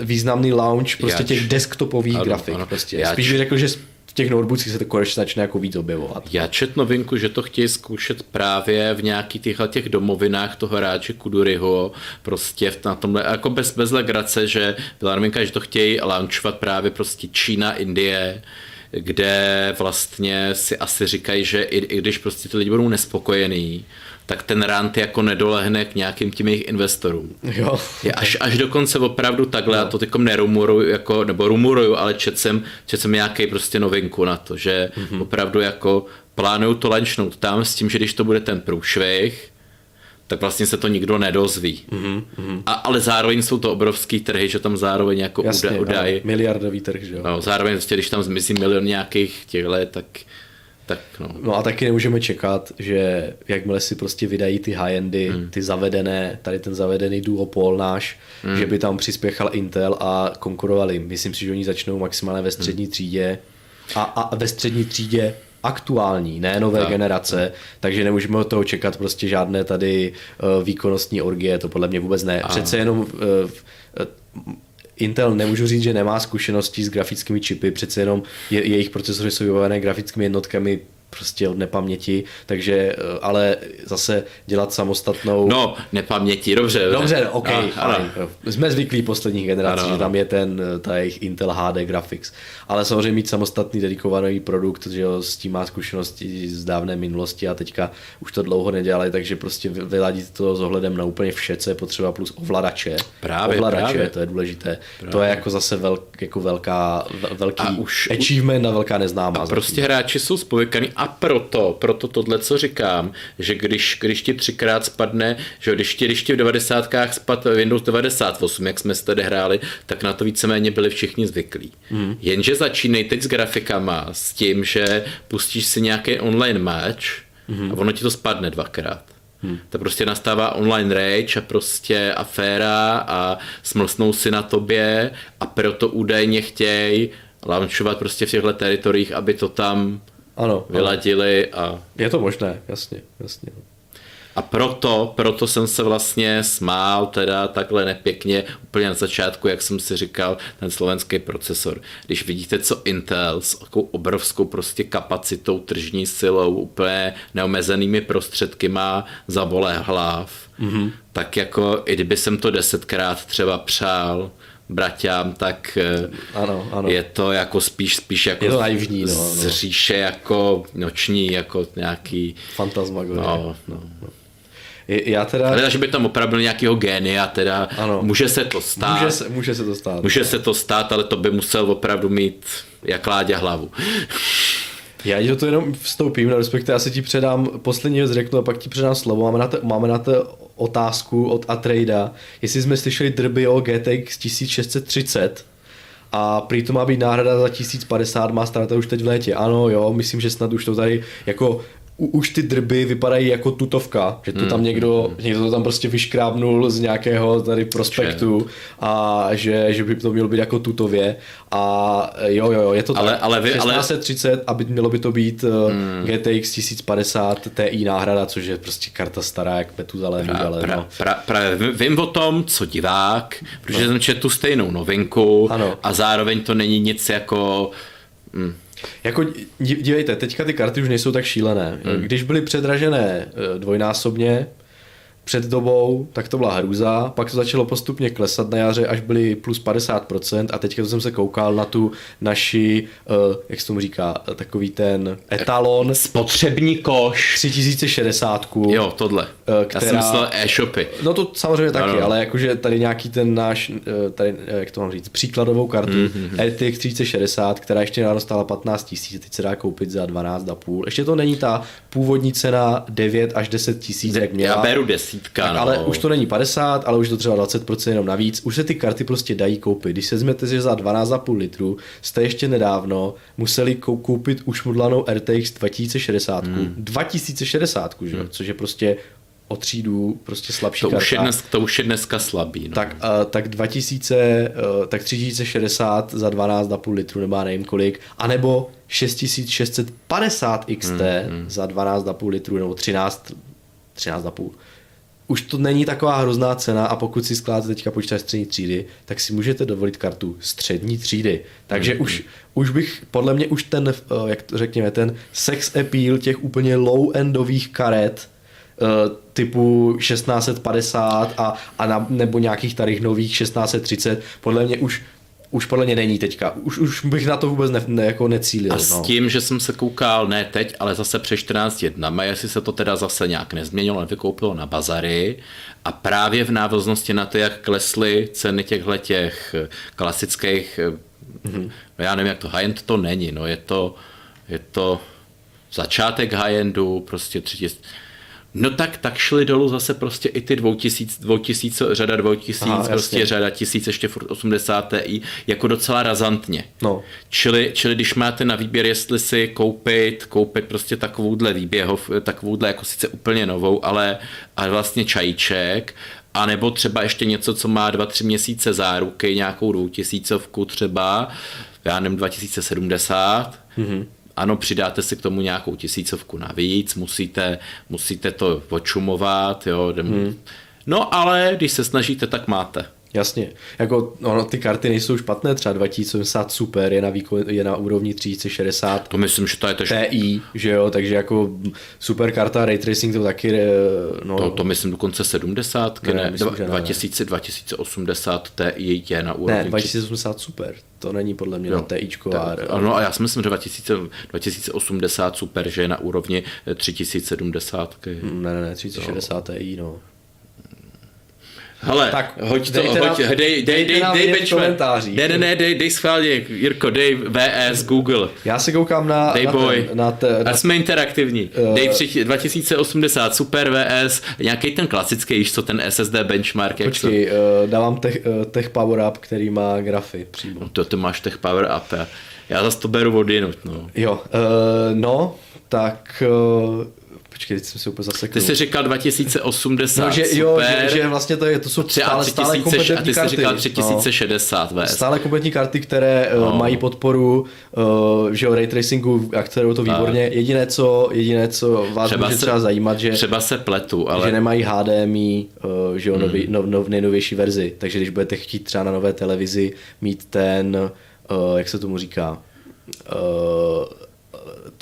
významný launch prostě č... těch desktopových ano, grafik. Ano. Prostě. Já Spíš bych řekl, že v těch notebookích se to konečně začne jako víc objevovat. Já čet novinku, že to chtějí zkoušet právě v nějakých těchto těch domovinách toho hráče Kuduryho, prostě na tomhle, jako bez, bez legrace, že byla novinka, že to chtějí launchovat právě prostě Čína, Indie, kde vlastně si asi říkají, že i, i když prostě ty lidi budou nespokojení, tak ten rant jako nedolehne k nějakým těm jejich investorům. Jo. Je až, až dokonce opravdu takhle, já to teďkom nerumuruju, jako, nebo rumuruju, ale čet jsem, čet jsem nějaký prostě novinku na to, že mm-hmm. opravdu jako plánují to launchnout tam s tím, že když to bude ten průšvih, tak vlastně se to nikdo nedozví. Mm-hmm. A, ale zároveň jsou to obrovský trhy, že tam zároveň jako Jasně, udají. Miliardový trh, že jo. No, zároveň vlastně, když tam zmizí milion nějakých těchto, tak tak no. no a taky nemůžeme čekat, že jakmile si prostě vydají ty high-endy, hmm. ty zavedené, tady ten zavedený duopol náš, hmm. že by tam přispěchal Intel a konkurovali. Myslím si, že oni začnou maximálně ve střední hmm. třídě a, a ve střední třídě aktuální, ne nové tak. generace, takže nemůžeme od toho čekat prostě žádné tady uh, výkonnostní orgie, to podle mě vůbec ne. Přece jenom uh, uh, Intel nemůžu říct, že nemá zkušenosti s grafickými čipy, přece jenom je, jejich procesory jsou vybavené grafickými jednotkami prostě od nepaměti, takže eh, ale zase dělat samostatnou... No, nepaměti, dobře. Dobře, ok, a, fajn. Jsme zvyklí posledních generací, ano, že tam je ten, eh, ta jejich Intel HD graphics. Ale samozřejmě mít samostatný dedikovaný produkt, že jo, s tím má zkušenosti z dávné minulosti a teďka už to dlouho nedělali, takže prostě vyladit to s ohledem na úplně vše, co je potřeba, plus ovladače. Právě, ovladače, právě. to je důležité. Právě. To je jako zase velk, jako velká, velký a už, achievement a velká neznámá. A prostě hráči jsou spovykaný a proto, proto tohle, co říkám, že když, když ti třikrát spadne, že když ti, když ti v 90. spad Windows 98, jak jsme se tady hráli, tak na to víceméně byli všichni zvyklí. Mm. Jenže začínej teď s grafikama, s tím, že pustíš si nějaký online match mm. a ono ti to spadne dvakrát. Hmm. To prostě nastává online rage a prostě aféra a smlsnou si na tobě a proto údajně chtějí launchovat prostě v těchto teritoriích, aby to tam ano, vyladili a... Je to možné, jasně, jasně. A proto, proto jsem se vlastně smál teda takhle nepěkně úplně na začátku, jak jsem si říkal, ten slovenský procesor. Když vidíte, co Intel s takovou obrovskou prostě kapacitou, tržní silou, úplně neomezenými prostředky má za bolé hlav, mm-hmm. tak jako i kdyby jsem to desetkrát třeba přál, braťám, tak eh, ano, ano. je to jako spíš, spíš jako je to naivní, no, no. z říše jako noční, jako nějaký... Fantasmagorie. No, no. no. Já teda... Ale že by tam opravdu byl nějakého génia, teda ano. může se to stát. Může se, může se to stát. Může se to stát, ale to by musel opravdu mít jak Láďa hlavu. Já ti to jenom vstoupím, no, respektive já se ti předám, poslední věc řeknu a pak ti předám slovo. Máme na to, máme na to otázku od Atrada, jestli jsme slyšeli drby o GTX 1630, a prý to má být náhrada za 1050, má starta už teď v létě. Ano, jo, myslím, že snad už to tady jako už ty drby vypadají jako tutovka, že to tam hmm. někdo, někdo to tam prostě vyškrábnul z nějakého tady prospektu a že, že by to mělo být jako tutově a jo, jo, jo, je to ale, tak. Ale vy, 1630 ale... a by, mělo by to být hmm. GTX 1050 Ti náhrada, což je prostě karta stará jak Metuzalem. Pra, ale, pra, no. pra, pra, vím o tom, co divák, protože no. jsem četl tu stejnou novinku ano. a zároveň to není nic jako... Hmm jako dívejte, teďka ty karty už nejsou tak šílené. Hmm. Když byly předražené eh, dvojnásobně, před dobou, tak to byla hrůza, pak to začalo postupně klesat na jaře, až byly plus 50% a teďka jsem se koukal na tu naši, uh, jak se tomu říká, takový ten etalon. Spotřební koš. 3060. Jo, tohle. Uh, která, Já jsem myslel e-shopy. No to samozřejmě taky, no. ale jakože tady nějaký ten náš, uh, tady, jak to mám říct, příkladovou kartu mm-hmm. RTX 3060, která ještě ráno stála 15 000, teď se dá koupit za 12,5. Ještě to není ta původní cena 9 až 10 tisíc, jak měla. Já beru 10 desítka. Tak, no. Ale už to není 50, ale už to třeba 20% jenom navíc. Už se ty karty prostě dají koupit. Když se vezmete, že za 12,5 litru jste ještě nedávno museli koupit už modlanou RTX 2060. Hmm. 2060, že? Hmm. což je prostě o třídu prostě slabší to karta. Už je dnes, to už je dneska slabý. No. Tak, uh, tak 2000, uh, tak 3060 za 12,5 litru nebo nevím kolik, anebo 6650 XT hmm, hmm. za 12,5 litru nebo 13, 13,5 už to není taková hrozná cena a pokud si skládáte teďka počítač střední třídy, tak si můžete dovolit kartu střední třídy. Takže mm-hmm. už, už bych, podle mě už ten, eh, jak to řekněme, ten sex appeal těch úplně low-endových karet, eh, typu 1650 a, a na, nebo nějakých tady nových 1630, podle mě už už podle mě není teďka. Už, už bych na to vůbec ne, ne, jako necílil. A s no. tím, že jsem se koukal ne teď, ale zase před 14 dnama, jestli se to teda zase nějak nezměnilo, nevykoupilo na bazary a právě v návaznosti na to, jak klesly ceny těchto těch klasických, mm-hmm. já nevím, jak to high-end to není, no je to, je to začátek high-endu, prostě třetí, No tak, tak šly dolů zase prostě i ty 2000, 2000 řada 2000, Aha, prostě jasně. řada tisíc, ještě furt 80 Ti, jako docela razantně. No. Čili, čili když máte na výběr, jestli si koupit, koupit prostě takovouhle výběhov, takovouhle jako sice úplně novou, ale, ale vlastně čajíček, a nebo třeba ještě něco, co má 2-3 měsíce záruky, nějakou dvoutisícovku třeba, já nevím, 2070, mm-hmm ano, přidáte si k tomu nějakou tisícovku navíc, musíte, musíte to očumovat, jo. Hmm. No ale když se snažíte, tak máte. Jasně, jako no, ty karty nejsou špatné, třeba 2070 Super je na, výkon, je na úrovni 3060. To myslím, že to je to TI, že jo, takže jako super karta, Ray Tracing to taky, eh, no. To, to myslím dokonce 70, ne, ne, myslím, Dva, 2000, 2080 Ti je na úrovni. Ne, 2080 Super, to není podle mě jo. na TIčko. A, ano, a já si myslím, že 2000, 2080 Super, že je na úrovni 3070. Ne, ne, ne, 3060 Ti, no. Hele, tak hoď to, hoď, nám, dej, dej, dej, dej, dej benchmark. Ne, ne, ne, dej, dej schválně, Jirko, dej VS Google. Já se koukám na... Dej na boj. Ten, na te, na... A jsme interaktivní. Uh, dej tři, 2080 Super VS, nějaký ten klasický, již co ten SSD benchmark. Jak Počkej, uh, dávám tech, uh, tech Power Up, který má grafy přímo. No to ty máš Tech Power Up, já, já zase to beru od jinut, no. Jo, uh, no, tak... Uh, Počkej, teď jsem si úplně zasekl. Ty jsi říkal 2080, no, že, super. Jo, že, že, vlastně to je, to jsou stále, stále kompletní A ty jsi říkal 3060 no. Stále kompletní karty, které eh, no. mají podporu uh, že jo, ray tracingu, kterou to výborně. A. Jediné, co, jediné, co vás třeba může se, třeba zajímat, že, třeba se pletu, ale... že nemají HDMI, uh, že jo, hmm. nový, no, no, nejnovější verzi. Takže když budete chtít třeba na nové televizi mít ten, uh, jak se tomu říká, uh,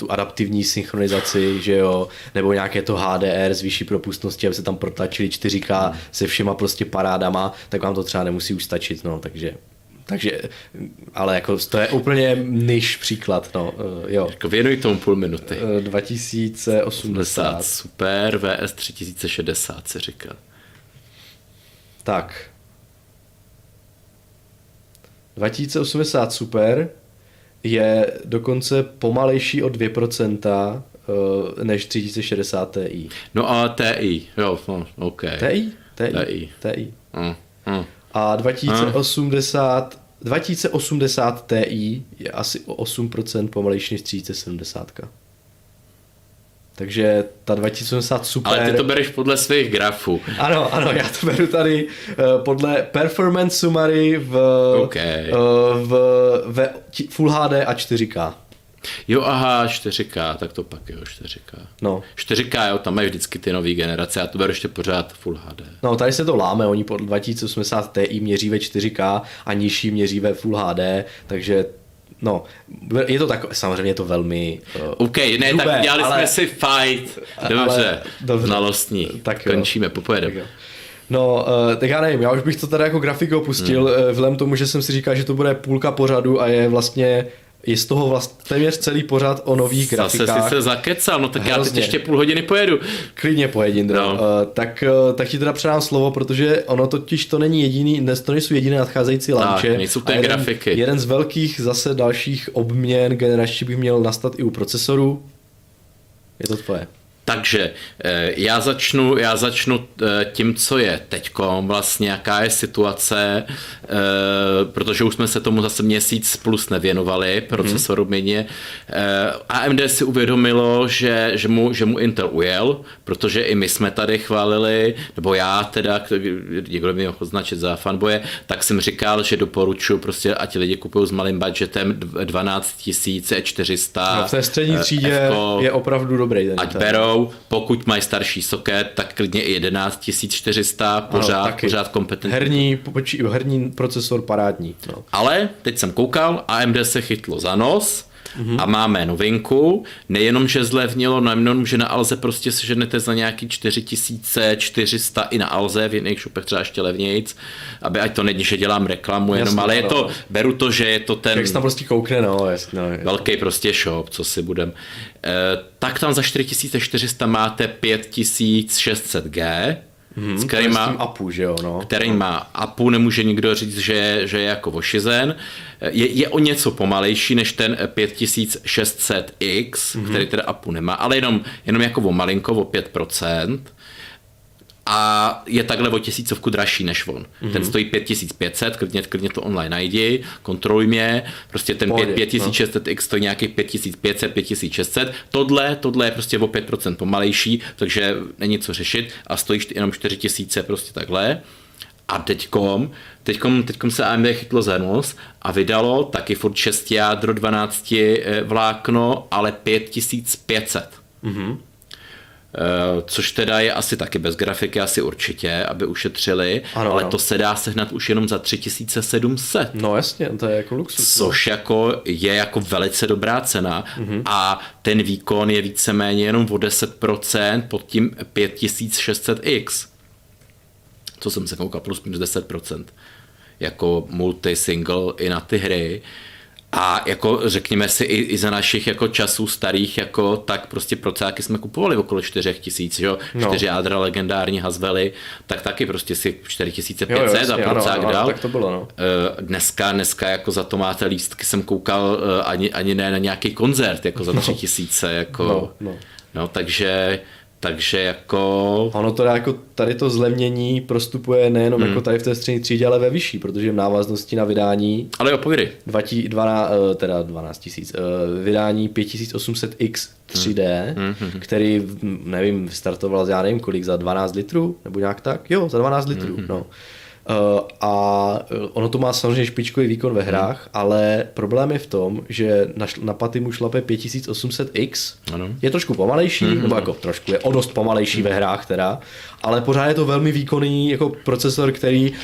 tu adaptivní synchronizaci, že jo, nebo nějaké to HDR s vyšší propustností, aby se tam protlačili 4K hmm. se všema prostě parádama, tak vám to třeba nemusí už stačit, no, takže takže, ale jako to je úplně niž příklad, no, uh, jo. Jako věnuj tomu půl minuty. Uh, 2080. Super, VS 3060 se říká. Tak. 2080 super, je dokonce pomalejší o 2% eh, než 3060 Ti. No a TI, jo, no, OK. TI? TI. TI. TI. Mm, mm. A 2080, 2080 Ti je asi o 8% pomalejší než 3070. Takže ta 2080 super. Ale ty to bereš podle svých grafů. Ano, ano, já to beru tady uh, podle performance summary v, okay. uh, v, v Full HD a 4K. Jo, aha, 4K, tak to pak jo, 4K. No. 4K, jo, tam mají vždycky ty nové generace, já to beru ještě pořád Full HD. No, tady se to láme, oni po 2080 Ti měří ve 4K a nižší měří ve Full HD, takže No, je to tak, samozřejmě je to velmi... Uh, OK, ne, hrubé, tak dělali ale, jsme si fight. Dobře, ale, dobře znalostní. Tak Končíme, popojedeme. No, uh, tak já nevím, já už bych to tady jako grafiku opustil, hmm. vzhledem tomu, že jsem si říkal, že to bude půlka pořadu a je vlastně je z toho vlastně téměř celý pořad o nových grafikách. Zase si se zakecal, no tak Hrozně. já teď ještě půl hodiny pojedu. Klidně pojed. No. Uh, tak, uh, tak ti teda předám slovo, protože ono totiž to není jediný, dnes to nejsou jediné nadcházející. Tak, nejsou to grafiky. Jeden z velkých zase dalších obměn generačních by měl nastat i u procesorů. Je to tvoje. Takže eh, já začnu, já začnu eh, tím, co je teďkom, vlastně jaká je situace, eh, protože už jsme se tomu zase měsíc plus nevěnovali, procesoru hmm. méně. AMD si uvědomilo, že, že, mu, že mu Intel ujel, protože i my jsme tady chválili, nebo já teda, někdo mi ho označit za fanboje, tak jsem říkal, že doporučuji prostě, ať lidi kupují s malým budgetem 12 400. No v té střední třídě F-ko, je opravdu dobrý. Ten ať berou, pokud mají starší soket, tak klidně i 11400, pořád, ano, pořád kompetentní. Herní, herní procesor parádní. No. Ale teď jsem koukal, AMD se chytlo za nos, Mm-hmm. A máme novinku, nejenom, že zlevnilo, nejenom, že na Alze prostě seženete za nějaký 4400 i na Alze, v jiných shopech třeba ještě levnějc, aby ať to není, že dělám reklamu, jenom, Jasně, ale je to, beru to, že je to ten... Jak tam prostě koukne, no, jasně, no, Velký prostě shop, co si budem. E, tak tam za 4400 máte 5600G, Hmm, s kterým má, apu, že jo, no. který má apu, nemůže nikdo říct, že, že je jako ošizen. Je, je o něco pomalejší než ten 5600X, hmm. který teda apu nemá, ale jenom, jenom jako o malinko, o 5% a je takhle o tisícovku dražší než on. Mm-hmm. Ten stojí 5500, klidně, klidně to online najdi, kontroluj mě, prostě ten 5600X no. stojí nějakých 5500, 5600, tohle, tohle je prostě o 5% pomalejší, takže není co řešit a stojíš jenom 4000 prostě takhle. A teďkom, teďkom, teďkom se AMD chytlo za nos a vydalo taky furt 6 jádro 12 eh, vlákno, ale 5500. Mm-hmm. Uh, což teda je asi taky bez grafiky, asi určitě, aby ušetřili, ano, ale ano. to se dá sehnat už jenom za 3700. No jasně, to je jako luxus. No. Což jako je jako velice dobrá cena mm-hmm. a ten výkon je víceméně jenom o 10% pod tím 5600X. Co jsem se koukal, plus minus 10%. Jako multi-single i na ty hry. A jako řekněme si i, i za našich jako časů starých, jako tak prostě procáky jsme kupovali okolo 4 tisíc, jo? No. 4 jádra legendární Hazvely, tak taky prostě si 4500 a procák ano, dal. tak to bylo, no. Eh, dneska, dneska jako za to máte lístky, jsem koukal eh, ani, ani ne na nějaký koncert, jako za 3000, no. jako, no, no. no takže takže jako... Ono to jako tady to zlevnění prostupuje nejenom hmm. jako tady v té střední třídě, ale ve vyšší, protože v návaznosti na vydání... Ale jo, povídej. 12, eh, teda 12 tisíc, eh, vydání 5800X 3D, hmm. Hmm. který, nevím, startoval já nevím kolik, za 12 litrů, nebo nějak tak? Jo, za 12 litrů, hmm. no. Uh, a ono to má samozřejmě špičkový výkon ve hrách, hmm. ale problém je v tom, že na, na paty mu šlape 5800X, ano. je trošku pomalejší, hmm. nebo jako trošku, je o dost pomalejší hmm. ve hrách teda, ale pořád je to velmi výkonný jako procesor, který uh,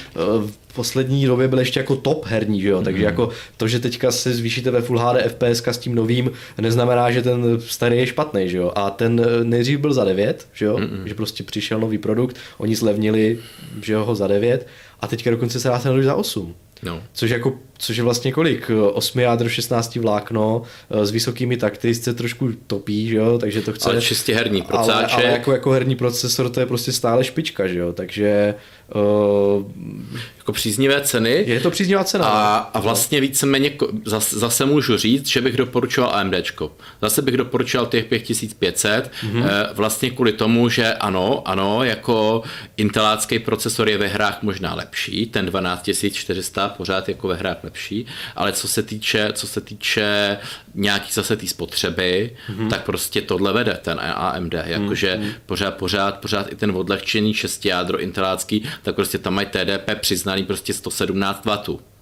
v poslední době byl ještě jako top herní, že jo? takže hmm. jako to, že teďka se zvýšíte ve Full HD FPS s tím novým, neznamená, že ten starý je špatný, že jo, a ten eh, nejdřív byl za 9, že jo, hmm. že prostě přišel nový produkt, oni zlevnili, že jo, ho za 9, a teďka dokonce se dá ten za 8. No. Což, jako, což je vlastně kolik? 8 jádro, 16 vlákno eh, s vysokými takty se trošku topí, že jo? takže to chce... Ale čistě herní procáček. Ale, ale jako, jako herní procesor to je prostě stále špička, že jo? takže Uh, jako příznivé ceny. Je to příznivá cena. A, no. a vlastně víceméně zase, zase můžu říct, že bych doporučoval AMD. Zase bych doporučoval těch 5500, mm-hmm. vlastně kvůli tomu, že ano, ano, jako intelácký procesor je ve hrách možná lepší, ten 12400 pořád jako ve hrách lepší, ale co se týče, co se týče nějaký zase té spotřeby, mm-hmm. tak prostě tohle vede ten AMD, jakože mm-hmm. pořád, pořád, pořád i ten odlehčený šestijádro intelácký, tak prostě tam mají TDP přiznaný prostě 117 W.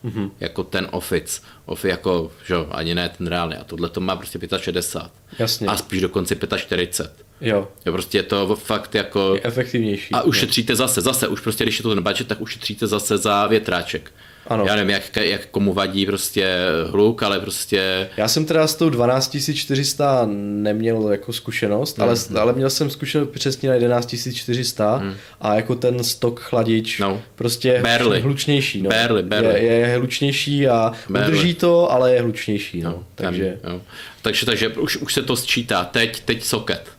Mm-hmm. Jako ten Office. Office jako, že ani ne ten reálný. A tohle to má prostě 65. Jasně. A spíš dokonce 45. Jo. jo. prostě je to fakt jako... Je efektivnější. A ušetříte zase, zase, už prostě, když je to ten budget, tak ušetříte zase za větráček. Ano. Já nevím, jak, jak komu vadí prostě hluk, ale prostě... Já jsem teda s tou 12400 neměl jako zkušenost, mm. ale, hmm. ale měl jsem zkušenost přesně na 11400 mm. a jako ten stok chladič no. prostě barely. hlučnější. No. Barely, barely. Je, je hlučnější a barely. udrží to, ale je hlučnější. No. No, takže... Tam, no. takže, takže už, už se to sčítá. Teď, teď soket.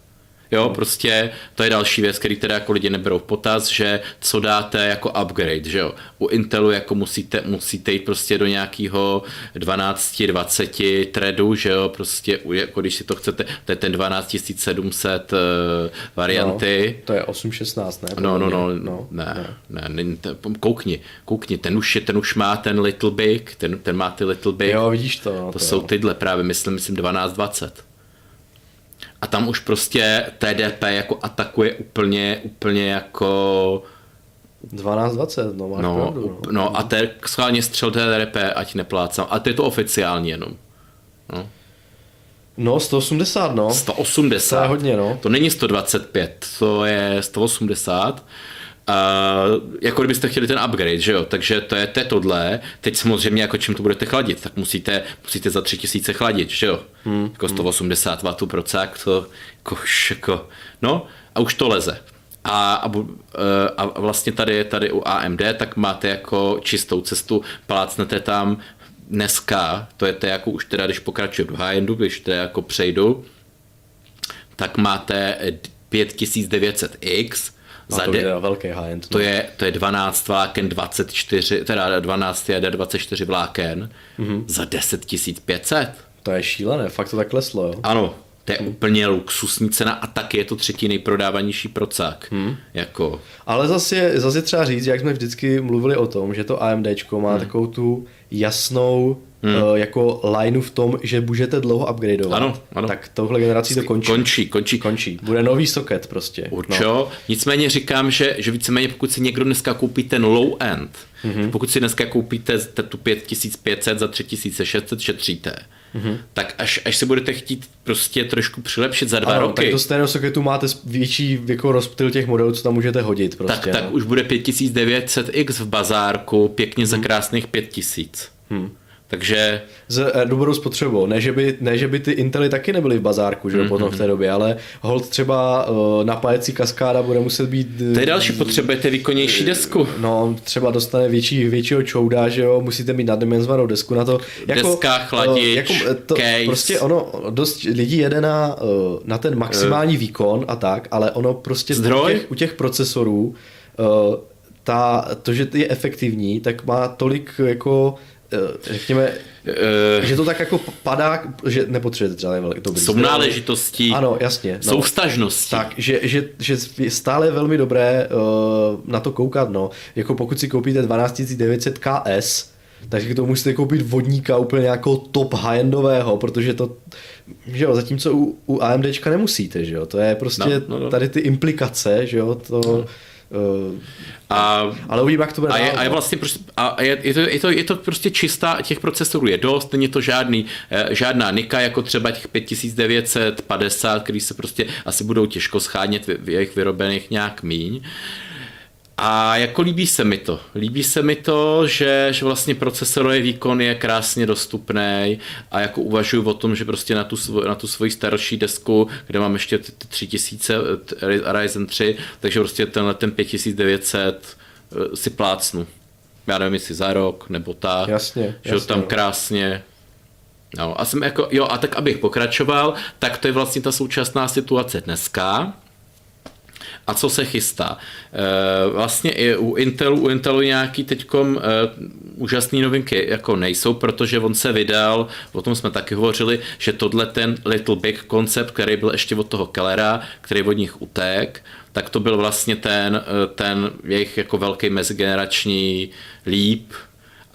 Jo, prostě to je další věc, který teda jako lidi neberou v potaz, že co dáte jako upgrade, že jo. U Intelu jako musíte, musíte jít prostě do nějakého 12, 20 threadu, že jo, prostě jako když si to chcete, to je ten 12700 uh, eh, varianty. No, to je 816, ne? No, no, no, no, ne, ne, ne, ne, koukni, koukni, ten už, je, ten už má ten Little Big, ten, ten má ty Little Big. Jo, vidíš to. No, to, to jsou jo. tyhle právě, myslím, myslím 1220 a tam už prostě TDP jako atakuje úplně, úplně jako 12-20, no máš no, pravdu. No, no a te, schválně střel TDP, ať neplácám. A to je to oficiálně jenom. No. No, 180, no. 180. To je hodně, no. To není 125, to je 180. Uh, jako kdybyste chtěli ten upgrade, že jo, takže to je, to je tohle. Teď samozřejmě, jako čím to budete chladit, tak musíte, musíte za 3000 chladit, že jo, hmm. jako 180 W procák, to jako, jako, no a už to leze. A, a, eh, a vlastně tady, tady u AMD, tak máte jako čistou cestu, plácnete tam dneska, to je to jako už teda, když pokračuju do high-endu, když teda jako přejdu, tak máte 5900X, za to de- je velký high-end. To, no. je, to je 12 vláken 24, teda 12 jader 24 vláken mm-hmm. za 10 500. To je šílené, fakt to tak kleslo, jo? Ano, to je hmm. úplně luxusní cena a taky je to třetí nejprodávanější procák. Hmm. Jako. Ale zase, zase třeba říct, jak jsme vždycky mluvili o tom, že to AMD má hmm. takovou tu jasnou hmm. uh, jako lineu v tom, že můžete dlouho upgradeovat, ano, ano. tak tohle generací to končí. Končí, končí. Končí. Bude nový socket prostě. Určo. No. Nicméně říkám, že, že víceméně pokud si někdo dneska koupí ten low end, mm-hmm. pokud si dneska koupíte tu 5500 za 3600, šetříte. Mm-hmm. Tak až, až se budete chtít prostě trošku přilepšit za dva ano, roky. Tak do stejného soketu máte větší jako rozptyl těch modelů, co tam můžete hodit. Prostě, tak, tak už bude 5900X v bazárku, pěkně mm-hmm. za mhm. krásných 5000. Hmm. Takže... S eh, dobrou spotřebou. Ne že, by, ne, že by ty Intely taky nebyly v bazárku, že mm-hmm. potom v té době, ale hold třeba uh, napájecí kaskáda bude muset být... To je další, potřebujete výkonnější desku. No, třeba dostane větší, většího čouda, že jo, musíte mít naddimenzovanou desku na to. Jako, Deska, chladič, uh, jako, to, case. Prostě ono, dost lidí jede na, uh, na ten maximální uh. výkon a tak, ale ono prostě Zdroj? U, těch, u těch procesorů uh, ta, to, že je efektivní, tak má tolik jako Eh, řekněme, uh, že to tak jako padá, že nepotřebujete třeba velký dobrý Jsou náležitosti, ano, jasně, no. jsou vztažnosti. Tak, že, že, že stále je velmi dobré uh, na to koukat, no. Jako pokud si koupíte 12900 KS, tak to musíte koupit vodníka úplně jako top high-endového, protože to, že jo, zatímco u, u AMDčka nemusíte, že jo, to je prostě no, no, no. tady ty implikace, že jo, to... No a, ale uvidíme, jak to bude a je, a je vlastně prostě, a je, je, to, je, to, je to prostě čistá, těch procesorů je dost, není to žádný, eh, žádná Nika, jako třeba těch 5950, který se prostě asi budou těžko schánět v, v jejich vyrobených nějak míň. Uh, a jako líbí se mi to. Líbí se mi to, že, že vlastně procesorový výkon je krásně dostupný a jako uvažuji o tom, že prostě na tu, svoj, na tu svoji starší desku, kde mám ještě 3000 Ryzen 3, takže prostě tenhle ten 5900 eh, si plácnu. Já nevím, jestli za rok nebo tak. Jasně. Že jasně. tam krásně No, a jsem jako, jo, a tak abych pokračoval, tak to je vlastně ta současná situace dneska a co se chystá. Eh, vlastně i u Intelu, u Intelu nějaký teďkom eh, úžasné novinky jako nejsou, protože on se vydal, o tom jsme taky hovořili, že tohle ten Little Big koncept, který byl ještě od toho Kellera, který od nich utek, tak to byl vlastně ten, eh, ten jejich jako velký mezigenerační líp,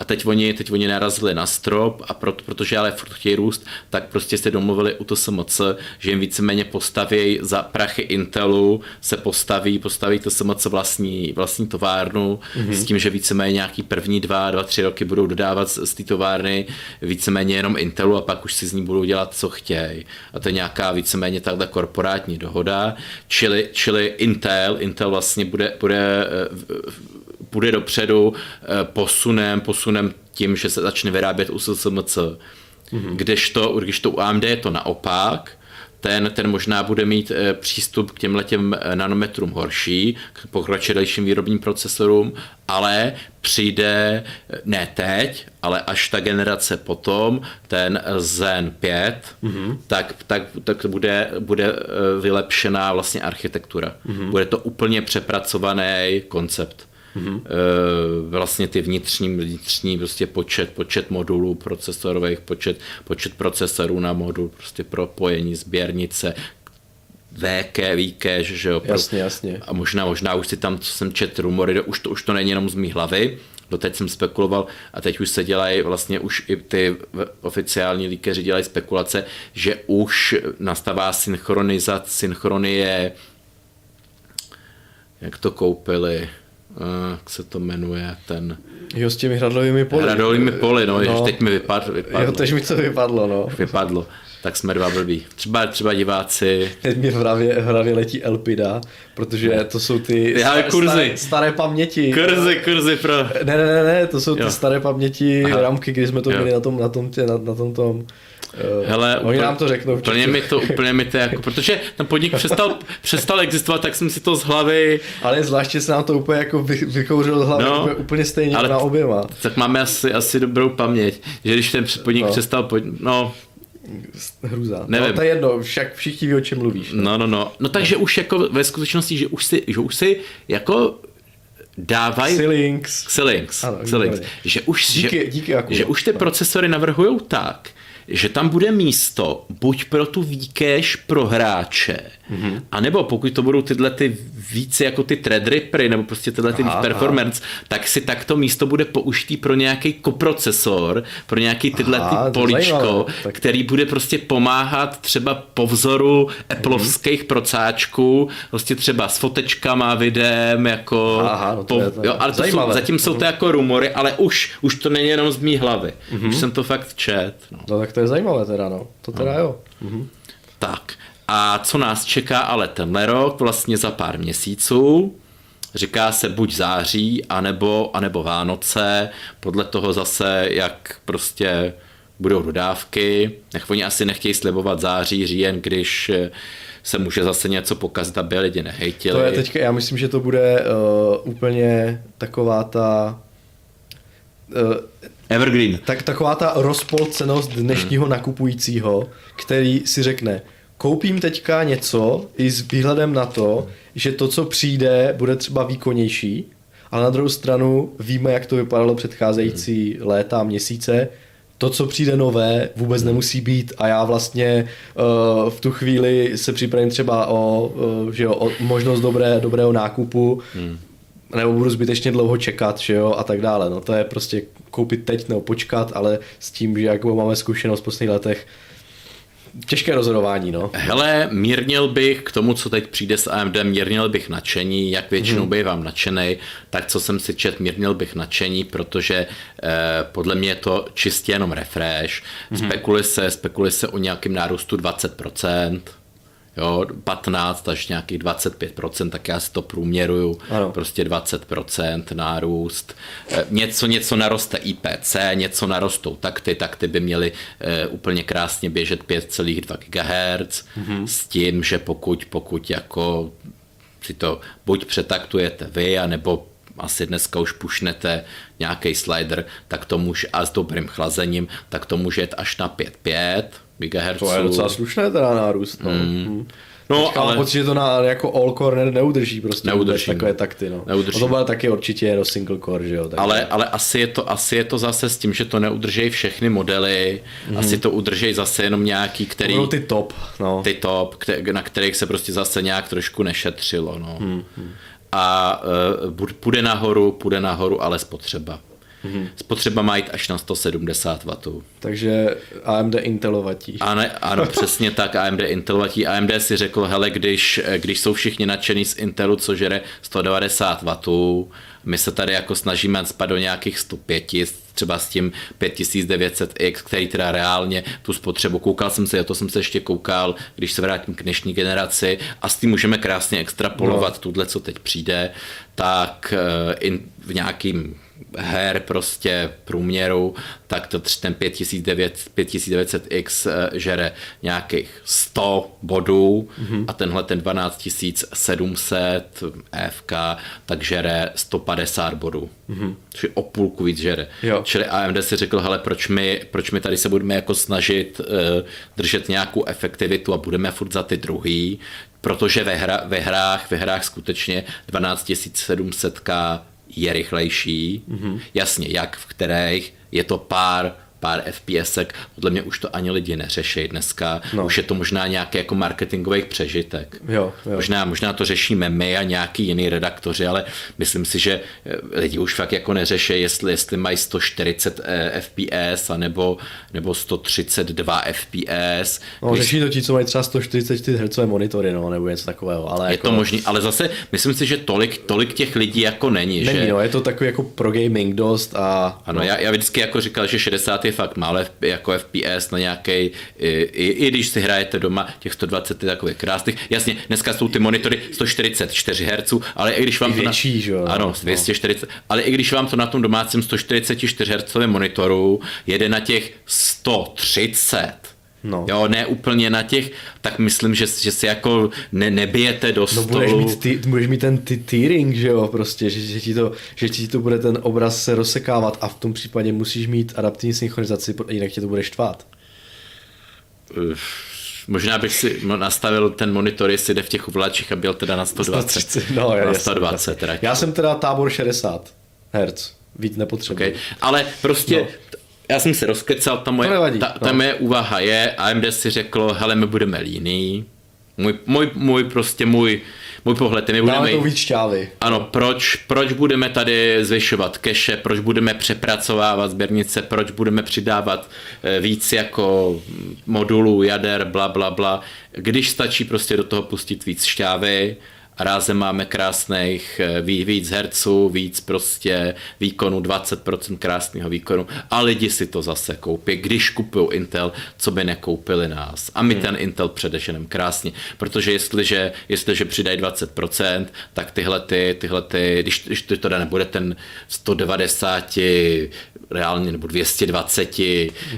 a teď oni, teď oni narazili na strop a proto, protože ale furt chtějí růst, tak prostě se domluvili u to SMC, že jim víceméně postaví za prachy Intelu, se postaví, postaví to SMC vlastní, vlastní továrnu mm-hmm. s tím, že víceméně nějaký první dva, dva, tři roky budou dodávat z, z té továrny víceméně jenom Intelu a pak už si z ní budou dělat, co chtějí. A to je nějaká víceméně takhle korporátní dohoda, čili, čili Intel, Intel vlastně bude, bude půjde dopředu eh, posunem, posunem tím, že se začne vyrábět u SSMC. Mm-hmm. Kdežto, když to u AMD je to naopak, ten, ten možná bude mít e, přístup k těmhle těm eh, nanometrům horší, k pokročilejším výrobním procesorům, ale přijde, ne teď, ale až ta generace potom, ten Zen 5, mm-hmm. tak, tak, tak bude, bude vylepšená vlastně architektura. Mm-hmm. Bude to úplně přepracovaný koncept. Mm-hmm. Vlastně ty vnitřní, vnitřní prostě počet, počet modulů procesorových, počet, počet procesorů na modul, prostě propojení, sběrnice, VK, VK, že jo. Jasně, jasně. A možná, možná už si tam, co jsem čet rumory, už to, už to není jenom z mý hlavy, doteď jsem spekuloval a teď už se dělají vlastně už i ty oficiální líkeři dělají spekulace, že už nastává synchronizace, synchronie, jak to koupili, jak se to jmenuje, ten... Jo, s těmi hradlovými poli. Hradlovými poli, no, no. teď mi vypadlo. vypadlo. Jo, teď mi to vypadlo, no. Vypadlo. Tak jsme dva blbí. Třeba, třeba diváci. Teď mi v hlavě, v hlavě letí Elpida, protože to jsou ty Já, staré, kurzy. Staré, staré paměti. Kurzy, kurzy pro... Ne, ne, ne, ne to jsou jo. ty staré paměti, Aha. ramky, kdy jsme to jo. měli na tom, na tom, tě, na, na tom tom Uh, Hele, oni úplně, nám to řeknou. Úplně mi to, úplně mi to jako, protože ten podnik přestal, přestal existovat, tak jsem si to z hlavy... Ale zvláště se nám to úplně jako vy, vykouřilo z hlavy no, úplně, úplně stejně ale na oběma. Tak máme asi, asi dobrou paměť, že když ten podnik no. přestal, pod, no, Hruza. No, Nevím. No, to je jedno, však všichni ví, o čem mluvíš. No, no, no. No, no takže už jako ve skutečnosti, že už si, že už si jako dávají... Xilinx. Xilinx. Ano, Xilinx. Že už, díky, že, díky jako, že už ty procesory navrhují tak, že tam bude místo buď pro tu výkéž pro hráče, Mm-hmm. A nebo pokud to budou tyhle ty více jako ty threadrippery, nebo prostě tyhle ty performance, aha. tak si takto místo bude použitý pro nějaký koprocesor, pro nějaký tyhle aha, ty políčko, tak... který bude prostě pomáhat třeba po vzoru Appleovských mm-hmm. procáčků, prostě třeba s fotečkama, videem, jako... Aha, no to po, je to jo, ale to jsou, zatím jsou to jako rumory, ale už, už to není jenom z mý hlavy. Mm-hmm. Už jsem to fakt čet. No. no tak to je zajímavé teda, no. To teda no. jo. Mm-hmm. Tak. A co nás čeká ale tenhle rok, vlastně za pár měsíců, říká se buď září, anebo, anebo Vánoce, podle toho zase, jak prostě budou dodávky. Nech oni asi nechtějí slibovat září, říjen, když se může zase něco pokazit, aby lidi nehejtili. To je teďka, já myslím, že to bude uh, úplně taková ta uh, Evergreen. Tak taková ta rozpolcenost dnešního hmm. nakupujícího, který si řekne, koupím teďka něco i s výhledem na to, že to, co přijde, bude třeba výkonnější, ale na druhou stranu víme, jak to vypadalo předcházející hmm. léta a měsíce, to, co přijde nové, vůbec nemusí být a já vlastně uh, v tu chvíli se připravím třeba o, uh, že jo, o možnost dobré, dobrého nákupu, hmm. nebo budu zbytečně dlouho čekat, že jo, a tak dále. No to je prostě koupit teď nebo počkat, ale s tím, že jak máme zkušenost v posledních letech, Těžké rozhodování, no. Hele, mírnil bych k tomu, co teď přijde s AMD, mírnil bych nadšení, jak většinou hmm. bývám nadšený, tak co jsem si čet, mírnil bych nadšení, protože eh, podle mě je to čistě jenom refresh. Hmm. Spekuluje se, spekuluje se o nějakém nárůstu 20%, jo, 15 až nějakých 25%, tak já si to průměruju, ano. prostě 20% nárůst. E, něco, něco naroste IPC, něco narostou takty, takty by měly e, úplně krásně běžet 5,2 GHz mm-hmm. s tím, že pokud, pokud jako si to buď přetaktujete vy, anebo asi dneska už pušnete nějaký slider, tak to může, a s dobrým chlazením, tak to může jít až na 5,5 GHz. To je docela slušné teda nárůst. No. Mm. No, Teďka ale... pocit, že to na jako all core ne, neudrží prostě neudrží, takové no. takty. No. Neudrží. No to bude taky určitě jenom single core, že jo. Takže... Ale, ale asi, je to, asi je to zase s tím, že to neudrží všechny modely, mm. asi to udrží zase jenom nějaký, který... Budou ty top, no. Ty top, na kterých se prostě zase nějak trošku nešetřilo, no. Mm. A uh, půjde nahoru, půjde nahoru, ale spotřeba. Mm-hmm. Spotřeba má jít až na 170 W. Takže AMD Intelovatí. Ano, ano, přesně tak, AMD Intelovatí. AMD si řekl, hele, když, když jsou všichni nadšení z Intelu, co žere 190 W, my se tady jako snažíme spad do nějakých 105, třeba s tím 5900X, který teda reálně tu spotřebu, koukal jsem se, to jsem se ještě koukal, když se vrátím k dnešní generaci a s tím můžeme krásně extrapolovat no. tuhle, co teď přijde, tak eh, in, v nějakým her prostě průměru, tak to ten 5900X eh, žere nějakých 100 bodů mm-hmm. a tenhle ten 12700 FK tak žere 150 bodů. Mm-hmm. Čili o půlku víc žere. Jo. Čili AMD si řekl, hele, proč my, proč my tady se budeme jako snažit uh, držet nějakou efektivitu a budeme furt za ty druhý, protože ve, hra, ve, hrách, ve hrách skutečně 12700K je rychlejší. Mm-hmm. Jasně, jak v kterých je to pár pár FPSek, podle mě už to ani lidi neřeší dneska, no. už je to možná nějaký jako marketingový přežitek. Jo, jo. Možná, možná to řešíme my a nějaký jiný redaktoři, ale myslím si, že eh, lidi už fakt jako neřeší, jestli, jestli mají 140 eh, FPS a nebo, nebo 132 FPS. No, když... řeší to ti, co mají třeba 144 Hz monitory, no, nebo něco takového. Ale je jako... to možný, ale zase myslím si, že tolik, tolik těch lidí jako není. Není, že... no, je to takový jako pro gaming dost a... Ano, no. já, já vždycky jako říkal, že 60 je fakt málo jako FPS na nějaký, i, i, i, když si hrajete doma, těch 120 je takový krásných. Jasně, dneska jsou ty monitory 144 Hz, ale i když vám I to větší, na, že? Ano, 240, no. ale i když vám to na tom domácím 144 Hz monitoru jede na těch 130, No. Jo, ne úplně na těch, tak myslím, že, že si jako ne, nebijete do stolu. No budeš mít, ty, budeš mít ten ty tearing, že jo, prostě, že, že, ti to, že ti to bude ten obraz se rozsekávat a v tom případě musíš mít adaptivní synchronizaci, jinak tě to bude štvát. Možná bych si nastavil ten monitor, jestli jde v těch ovláčích a byl teda na 120. 130, no, na 120 teda. Já jsem teda tábor 60 Hz, víc nepotřebuji. Okay. Ale prostě no já jsem se rozkecal, ta moje, nevadí, ta, ta no. moje úvaha je, AMD si řeklo, hele, my budeme líný, Můj, můj, můj prostě můj, můj pohled. My budeme, to víc šťávy. Ano, proč, proč budeme tady zvyšovat keše, proč budeme přepracovávat sběrnice, proč budeme přidávat eh, víc jako modulů, jader, bla, bla, bla, když stačí prostě do toho pustit víc šťávy, rázem máme krásných eh, víc herců, víc prostě výkonu, 20% krásného výkonu a lidi si to zase koupí, když kupují Intel, co by nekoupili nás. A my hmm. ten Intel předeženem krásně, protože jestliže, jestliže přidají 20%, tak tyhle ty, tyhle ty, když, když to teda nebude ten 190 reálně, nebo 220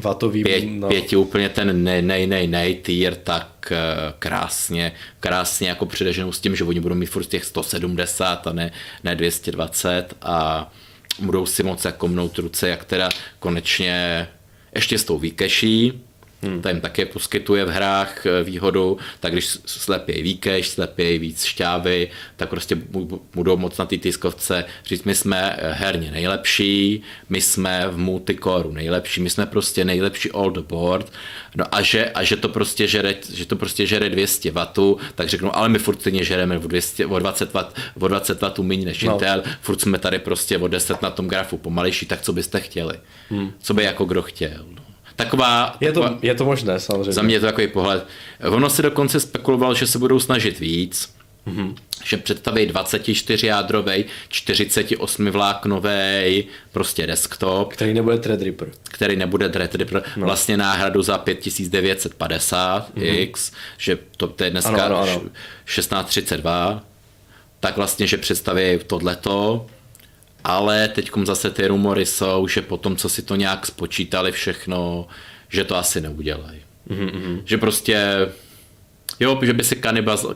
Vatový, pět, no. pěti úplně ten nej, nej, nej, nej týr, tak eh, krásně, krásně jako předeženou s tím, že oni budou mít furt těch 170 a ne, ne 220 a budou si moc jako mnout ruce, jak teda konečně ještě s tou výkeší, Hmm. To jim také poskytuje v hrách eh, výhodu, tak když slepějí výkeš, slepějí víc šťávy, tak prostě budou moc na té tiskovce říct, my jsme eh, herně nejlepší, my jsme v multicore nejlepší, my jsme prostě nejlepší all the board, no a že, a že to prostě žere, že to prostě žere 200 W, tak řeknou, ale my furt stejně žereme o, 200, o 20 W, o 20 W méně než no. Intel, furt jsme tady prostě o 10 na tom grafu pomalejší, tak co byste chtěli? Hmm. Co by jako kdo chtěl? No. Taková, je, to, taková, je to možné, samozřejmě. Za mě je to takový pohled. Ono se dokonce spekuloval, že se budou snažit víc, mm-hmm. že představí 24 jádrový, 48 vláknový, prostě desktop. Který nebude Threadripper. Který nebude Threadripper, no. vlastně náhradu za 5950 mm-hmm. X, že to, to je dneska ano, ano, ano. 1632, tak vlastně, že představí tohleto, ale teď zase ty rumory jsou, že potom, co si to nějak spočítali všechno, že to asi neudělají. Mm-hmm. Že prostě Jo, že by, si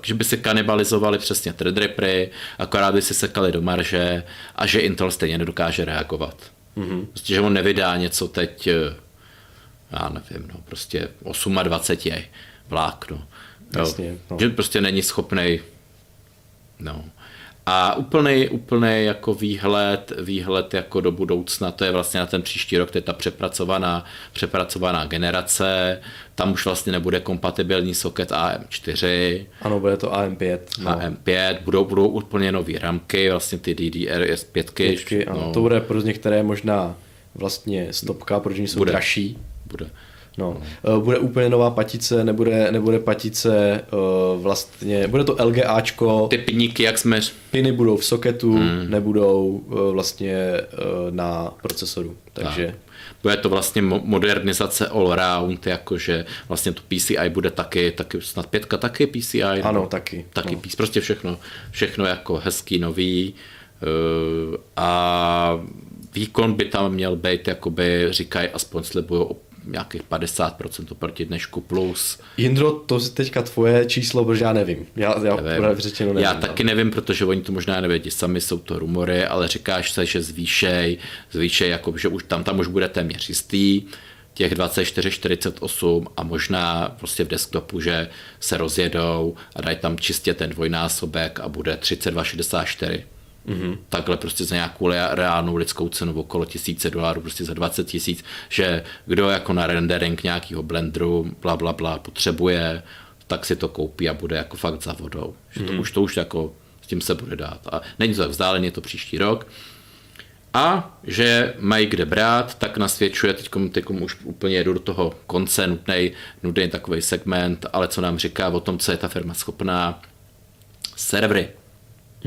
že by si kanibalizovali přesně Threadrippery, akorát by si sekali do marže a že Intel stejně nedokáže reagovat. Mm-hmm. Prostě, že on nevydá něco teď, já nevím, no, prostě 28 je vlákno. Jasně, no. Že prostě není schopný no, a úplný, úplný jako výhled, výhled jako do budoucna, to je vlastně na ten příští rok, to je ta přepracovaná, přepracovaná generace, tam už vlastně nebude kompatibilní socket AM4. Ano, bude to AM5. No. AM5, budou, budou úplně nové ramky, vlastně ty DDR5. Pětky, ano, no. To bude pro některé možná vlastně stopka, protože jsou bude. dražší. Bude. No. no. Bude úplně nová patice, nebude, nebude patice uh, vlastně, bude to LGAčko. Ty piníky, jak jsme... Piny budou v soketu, hmm. nebudou uh, vlastně uh, na procesoru, takže... Tak. Bude to vlastně modernizace all round, jakože vlastně to PCI bude taky, taky snad pětka taky PCI. Ano, no, taky. Taky no. prostě všechno, všechno jako hezký, nový. Uh, a výkon by tam měl být, jakoby říkají, aspoň slibují nějakých 50% oproti dnešku plus. Jindro, to je teďka tvoje číslo, protože já nevím. Já, já, nevím. Řečeno nevím já no. taky nevím, protože oni to možná nevědí sami, jsou to rumory, ale říkáš se, že zvýšej, zvýšej, jako, že už tam, tam už bude téměř jistý těch 24, 48 a možná prostě v desktopu, že se rozjedou a dají tam čistě ten dvojnásobek a bude 32, 64 Mm-hmm. Takhle prostě za nějakou reálnou lidskou cenu okolo tisíce dolarů, prostě za 20 tisíc, že kdo jako na rendering nějakého blendru, bla, bla, bla, potřebuje, tak si to koupí a bude jako fakt za vodou. Že to mm-hmm. už to už jako s tím se bude dát. A není to tak vzdáleně, je to příští rok. A že mají kde brát, tak nasvědčuje, teď už úplně jedu do toho konce, nutný, nutný takový segment, ale co nám říká o tom, co je ta firma schopná, servery.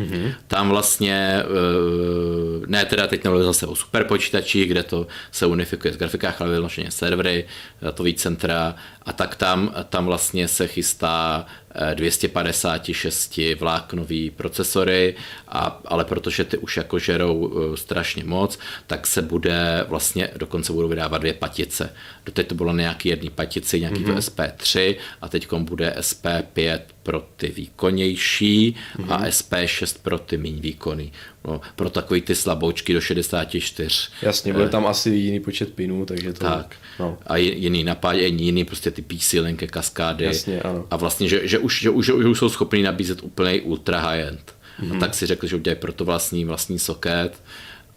Mm-hmm. Tam vlastně, eh, ne teda teď nemluvím zase o superpočítačích, kde to se unifikuje z grafikách, ale vyloženě servery, datový centra a tak tam, tam vlastně se chystá 256 eh, vláknový procesory, a, ale protože ty už jako žerou eh, strašně moc, tak se bude vlastně, dokonce budou vydávat dvě patice. Doteď to bylo nějaký jedný patici, nějaký mm-hmm. to SP3 a teď bude SP5 pro ty výkonnější mm-hmm. a mhm. SP6 pro ty méně výkonný. No, pro takový ty slaboučky do 64. Jasně, bude eh, tam asi jiný počet pinů, takže to... Tak. No. A jiný napájení, jiný prostě ty PC linky, kaskády. Jasně, ano. A vlastně, že, že, už, že, už, že už jsou schopni nabízet úplný ultra high-end. Mm-hmm. A tak si řekl, že udělají proto vlastní, vlastní socket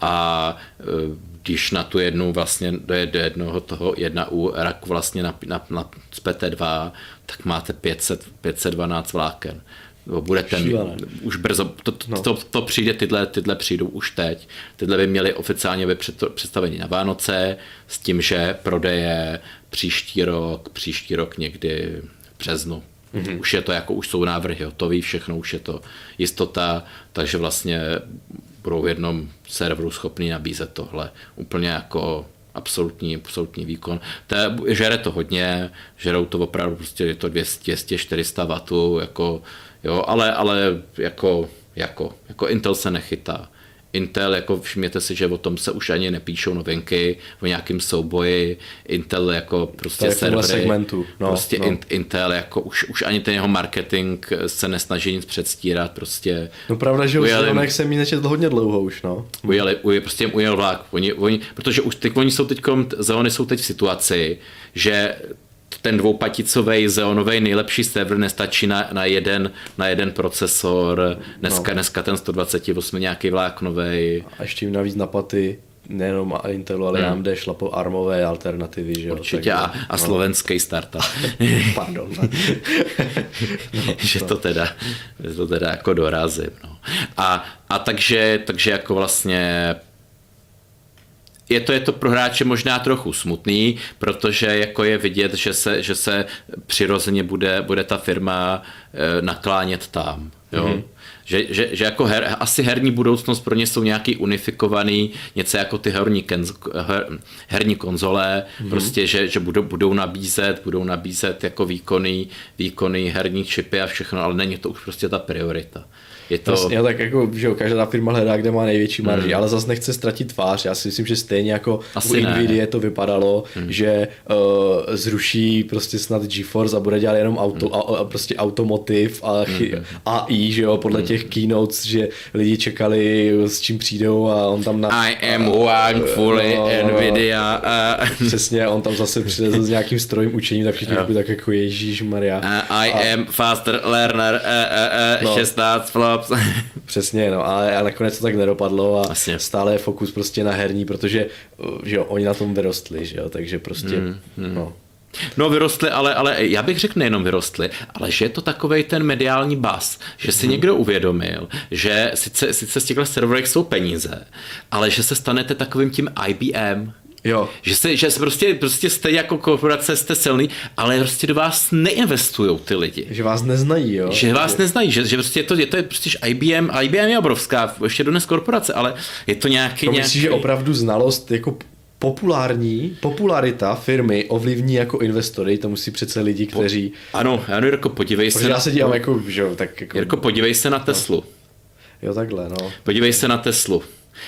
a když na tu jednu vlastně do jednoho toho jedna u raku vlastně na, na, na z PT2, tak máte 500, 512 vláken budete Šílené. už brzo, to, to, no. to, to přijde, tyhle, tyhle přijdou už teď. Tyhle by měly oficiálně být představení na Vánoce s tím, že prodeje příští rok, příští rok někdy v březnu. Mm-hmm. Už je to jako, už jsou návrhy hotový, všechno, už je to jistota, takže vlastně budou v jednom serveru schopni nabízet tohle úplně jako absolutní, absolutní výkon. To žere to hodně, žerou to opravdu prostě je to 200-400 W, jako Jo, ale, ale jako, jako, jako Intel se nechytá. Intel, jako všimněte si, že o tom se už ani nepíšou novinky, o nějakém souboji, Intel jako prostě servery, segmentu. No, prostě no. Intel jako už, už ani ten jeho marketing se nesnaží nic předstírat, prostě. No pravda, že ujeli, už jsem mi nečetl hodně dlouho už, no. Ujeli, ujeli prostě ujel vlák, oni, oni, protože už teď, oni jsou teď, Zeony jsou teď v situaci, že ten dvoupaticový Xeonový nejlepší server nestačí na, na, jeden, na jeden procesor, dneska, no. dneska ten 128 nějaký vláknový. A ještě jim navíc na paty nejenom Intelu, ale hmm. AMD šla po armové alternativy. Že jo? Určitě tak, a, a no. slovenský startup. Pardon. no, že to teda, že to teda jako dorazím. No. A, a takže, takže jako vlastně je to, je to pro hráče možná trochu smutný, protože jako je vidět, že se, že se přirozeně bude, bude ta firma eh, naklánět tam. Jo? Mm-hmm. Že, že, že jako her, asi herní budoucnost pro ně jsou nějaký unifikovaný, něco jako ty herní, kenz, her, herní konzole, mm-hmm. prostě, že, že budou, budou nabízet, budou nabízet jako výkonný, výkonný herní čipy a všechno, ale není to už prostě ta priorita. Je to... Vlastně, tak jako, že jo, každá firma hledá, kde má největší marži, mm. ale zase nechce ztratit tvář. Já si myslím, že stejně jako Asi u Nvidia to vypadalo, mm. že uh, zruší prostě snad GeForce a bude dělat jenom auto, mm. a, a prostě automotiv a mm. AI, že jo, podle mm. těch keynotes, že lidi čekali, s čím přijdou a on tam na... I am one fully no, Nvidia. Uh. Přesně, on tam zase přijde s nějakým strojem učení, tak všichni uh. tak jako Ježíš Maria. Uh, I a... am faster learner, uh, uh, uh, no. 16 flop chlap. Přesně, no, ale, ale nakonec to tak nedopadlo a Vlastně. stále je fokus prostě na herní, protože že jo, oni na tom vyrostli, že jo, takže prostě, mm, mm. no. No vyrostli, ale, ale já bych řekl nejenom vyrostli, ale že je to takový ten mediální bas, že si hmm. někdo uvědomil, že sice, sice z těchto serverech jsou peníze, ale že se stanete takovým tím IBM, Jo. Že, se, že se prostě, prostě jste jako korporace, jste silný, ale prostě do vás neinvestují ty lidi. Že vás neznají, jo. Že vás neznají, že, že prostě je to, je to prostě IBM, IBM je obrovská, ještě dnes korporace, ale je to nějaký... To nějaký... myslíš, že opravdu znalost jako populární, popularita firmy ovlivní jako investory, to musí přece lidi, kteří... Po, ano, ano, Jirko, podívej Protože se... já se dívám jako, že jo, tak jako... Jirko, podívej se na Teslu. No. Jo, takhle, no. Podívej se na Teslu.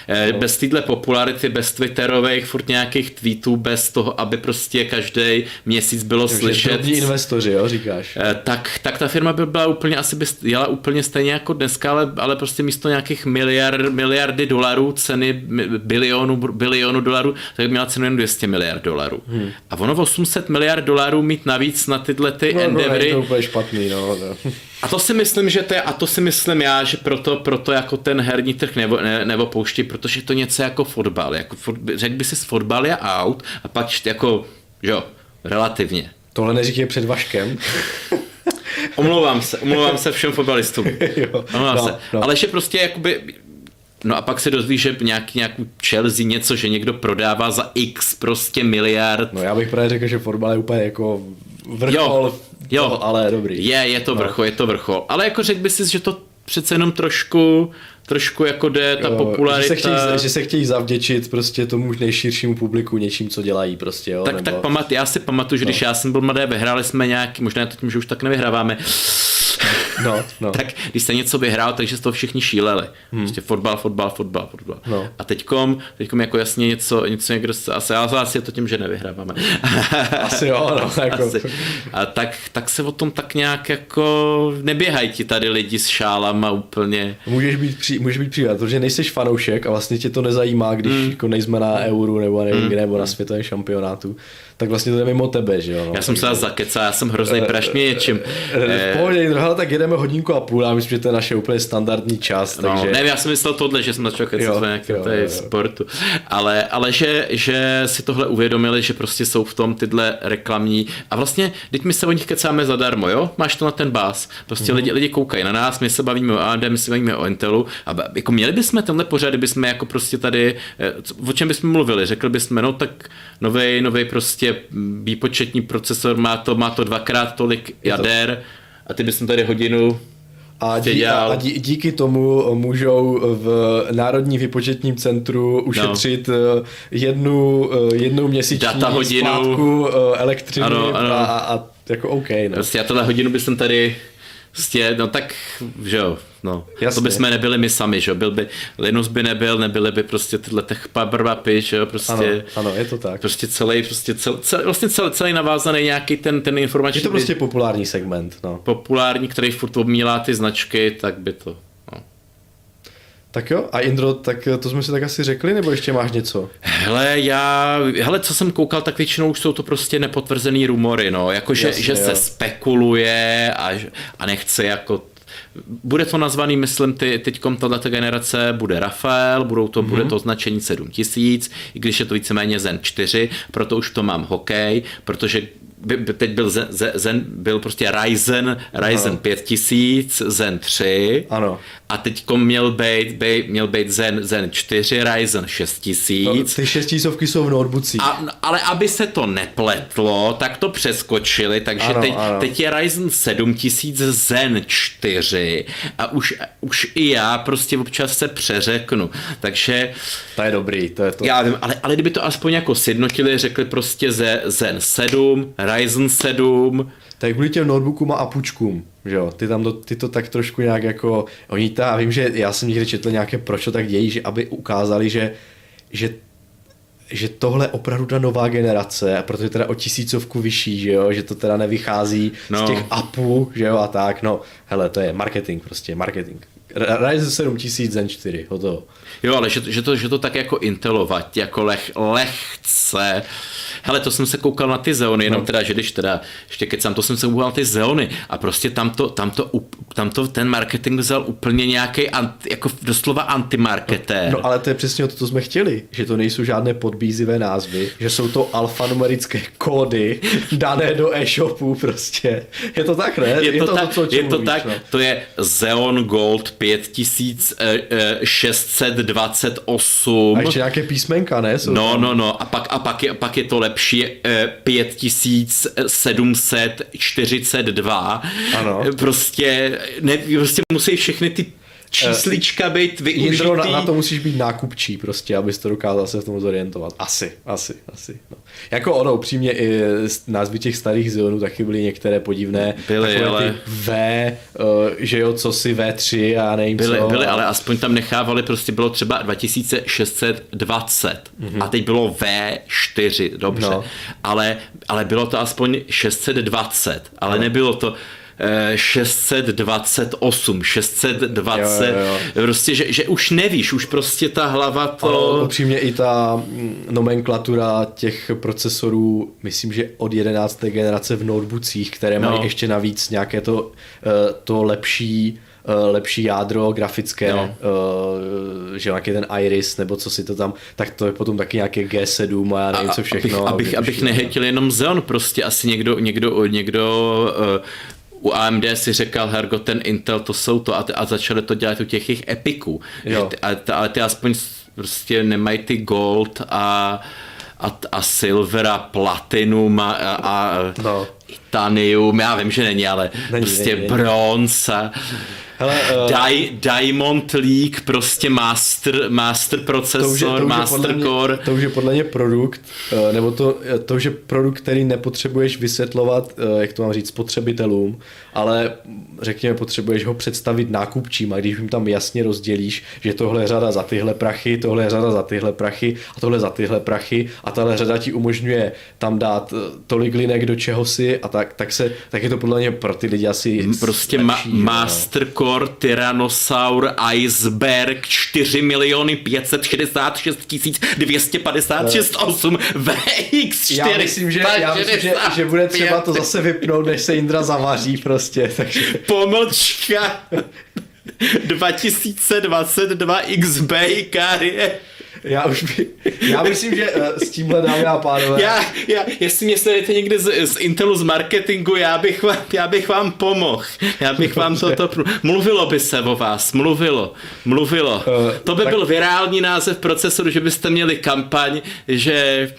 Eh, no. Bez téhle popularity, bez twitterových furt nějakých tweetů, bez toho, aby prostě každý měsíc bylo Takže slyšet. investoři, jo, říkáš. Eh, tak, tak ta firma by byla úplně, asi by jela úplně stejně jako dneska, ale, ale prostě místo nějakých miliard, miliardy dolarů, ceny bilionu, bilionu dolarů, tak by měla cenu jen 200 miliard dolarů. Hmm. A ono 800 miliard dolarů mít navíc na tyhle ty no, endeavory. No, to úplně špatný, no. A to si myslím, že to je, a to si myslím já, že proto, proto jako ten herní trh nebo, ne, nebo pouští, protože to něco jako fotbal. Jako fot, řekl by si, fotbal je out a pak jako, jo, relativně. Tohle neříkej před Vaškem. omlouvám se, omlouvám se všem fotbalistům. jo, omlouvám no, se. No. Ale že prostě jakoby, No a pak se dozví, že nějaký, nějakou Chelsea něco, že někdo prodává za x prostě miliard. No já bych právě řekl, že fotbal je úplně jako vrchol, jo, jo. Toho, ale dobrý. Je, je to no. vrchol, je to vrchol. Ale jako řekl by si, že to přece jenom trošku trošku jako jde ta jo, popularita. Že se, chtějí, že se chtějí zavděčit prostě tomu nejširšímu publiku něčím, co dělají prostě, jo? Tak, nebo... tak pamat, já si pamatuju, že no. když já jsem byl mladý, vyhráli jsme nějaký, možná to tím, že už tak nevyhráváme, No, no. tak když se něco vyhrál, takže toho všichni šíleli. Hmm. Prostě fotbal, fotbal, fotbal, fotbal. No. A teďkom, teďkom jako jasně něco, něco někdo, asi, asi je to tím, že nevyhráváme. Asi jo, no. Jako. Asi. A tak, tak se o tom tak nějak jako neběhají ti tady lidi s šálama úplně. Můžeš být, při, můžeš být příklad, protože nejseš fanoušek a vlastně tě to nezajímá, když hmm. jako nejsme na euru nebo nevím hmm. kde, nebo na světovém šampionátu tak vlastně to je mimo tebe, že jo. No, já jsem se vás zakecal, já jsem hrozný prašný něčím. V pohodě, ale tak jedeme hodinku a půl, já myslím, že to je naše úplně standardní čas. No, takže... ne, já jsem myslel tohle, že jsem začal kecat o nějakém sportu. Ale, ale že, že si tohle uvědomili, že prostě jsou v tom tyhle reklamní a vlastně, teď my se o nich kecáme zadarmo, jo? Máš to na ten bás. Prostě mm-hmm. lidi, lidi koukají na nás, my se bavíme o AMD, my se bavíme o Intelu a jako měli bychom tenhle pořad, kdybychom jako prostě tady, eh, o čem bychom mluvili, řekli bychom, no tak nový, nový prostě výpočetní procesor má to, má to dvakrát tolik jader a ty bys tady hodinu a, dí, a dí, díky tomu můžou v Národní výpočetním centru ušetřit no. jednu, eh, jednu měsíční Data hodinu. splátku eh, elektřiny ano, ano. A, a jako OK. No. Prostě já tohle hodinu bych tady Prostě, no tak, že jo, no. Jasně. To by jsme nebyli my sami, že jo, byl by, Linus by nebyl, nebyly by prostě tyhle pabrvapy, že jo, prostě. Ano, ano, je to tak. Prostě celý, prostě cel, cel, vlastně celý, celý navázaný nějaký ten, ten informační. Je to prostě populární segment, no. Populární, který furt obmílá ty značky, tak by to, tak jo, a Indro, tak to jsme si tak asi řekli, nebo ještě máš něco? Hele, já, hele, co jsem koukal, tak většinou už jsou to prostě nepotvrzený rumory, no, jakože že, že se spekuluje a, a nechce jako bude to nazvaný, myslím, ty, teďkom tato generace bude Rafael, budou to, mm-hmm. bude to označení 7000, i když je to víceméně Zen 4, proto už to mám hokej, protože by, by teď byl Zen, Zen, byl prostě Ryzen, Ryzen ano. 5000, Zen 3. Ano. A teď měl být, být, měl být Zen, Zen 4, Ryzen 6000. No, ty šestisovky jsou v notebookích. A, ale aby se to nepletlo, tak to přeskočili, takže ano, teď, ano. teď je Ryzen 7000 Zen 4 a už, už i já prostě občas se přeřeknu. Takže... To je dobrý, to je to. Já vím, ale, ale kdyby to aspoň jako sjednotili, řekli prostě ze Zen 7, Ryzen 7. Tak kvůli těm notebookům a apučkům, že jo, ty tam to, ty to tak trošku nějak jako, oni ta, vím, že já jsem někdy četl nějaké, proč to tak dějí, že aby ukázali, že, že že tohle opravdu ta nová generace, a proto je teda o tisícovku vyšší, že jo, že to teda nevychází no. z těch appů, že jo, a tak, no, hele, to je marketing prostě, marketing. Ryzen 7000 Zen 4, hotovo. Jo, ale že, že, to, že to tak jako intelovat, jako leh, lehce. Hele, to jsem se koukal na ty zeony, jenom no. teda, že když teda, ještě kecám, to jsem se koukal na ty zeony a prostě tam to, tam to, tam to ten marketing vzal úplně nějaký, jako doslova antimarketér. No, no, ale to je přesně to, co jsme chtěli, že to nejsou žádné podbízivé názvy, že jsou to alfanumerické kódy dané do e-shopu prostě. Je to tak, ne? Je to, je to, tak, to, je to mluvíš, tak, no. to je Xeon Gold 5628. A ještě nějaké písmenka, ne? Jsou no, no, no. A pak, a pak, je, pak je to lepší 5742. Ano. Prostě, ne, prostě musí všechny ty číslička být využitý. Jindro, na, na, to musíš být nákupčí prostě, abys to dokázal se v tom zorientovat. Asi, asi, asi. No. Jako ono, upřímně i názvy těch starých zónů taky byly některé podivné. Byly, ale... Ty v, uh, že jo, co si V3 a nevím byly, co. Byly, ale aspoň tam nechávali, prostě bylo třeba 2620 mm-hmm. a teď bylo V4, dobře. No. Ale, ale bylo to aspoň 620, ale no. nebylo to 628, 620, jo, jo, jo. prostě, že, že už nevíš, už prostě ta hlava to... Ano, upřímně i ta mm, nomenklatura těch procesorů, myslím, že od 11. generace v notebookích, které no. mají ještě navíc nějaké to, eh, to lepší eh, lepší jádro grafické, no. uh, že nějaký ten Iris, nebo co si to tam, tak to je potom taky nějaké G7 a já nevím, co všechno. Abych, abych, abych nehetil jenom Xeon, prostě asi někdo, někdo, někdo uh, u AMD si říkal, Hergo, ten Intel, to jsou to a, a začali to dělat u těch jejich epiků. Ale, ale ty aspoň prostě nemají ty gold a, a, a silver a platinum a, a no. titanium, já vím, že není, ale není, prostě není, bronz a Hele, uh, Di- Diamond League, prostě master, master procesor, to už je, to už master core. to už je podle mě produkt, uh, nebo to, to už je produkt, který nepotřebuješ vysvětlovat, uh, jak to mám říct, spotřebitelům, ale řekněme, potřebuješ ho představit nákupčím a když jim tam jasně rozdělíš, že tohle je řada za tyhle prachy, tohle je řada za tyhle prachy a tohle za tyhle prachy a tahle řada ti umožňuje tam dát tolik linek do čeho si a tak, tak, se, tak je to podle mě pro ty lidi asi Prostě ma- master core Core Tyrannosaur Iceberg 4 miliony 566 256 8 VX4. Já myslím, že, já myslím, že, že bude třeba to zase vypnout, než se Indra zavaří prostě. Takže... Pomlčka 2022 XB Carie. Já už by, já myslím, že uh, s tímhle dámy a pánové. Já, já, jestli mě sledujete někde z, z Intelu z marketingu, já bych, vám, já bych vám pomohl. Já bych vám toto... Mluvilo by se o vás, mluvilo, mluvilo. Uh, to by tak... byl virální název procesoru, že byste měli kampaň, že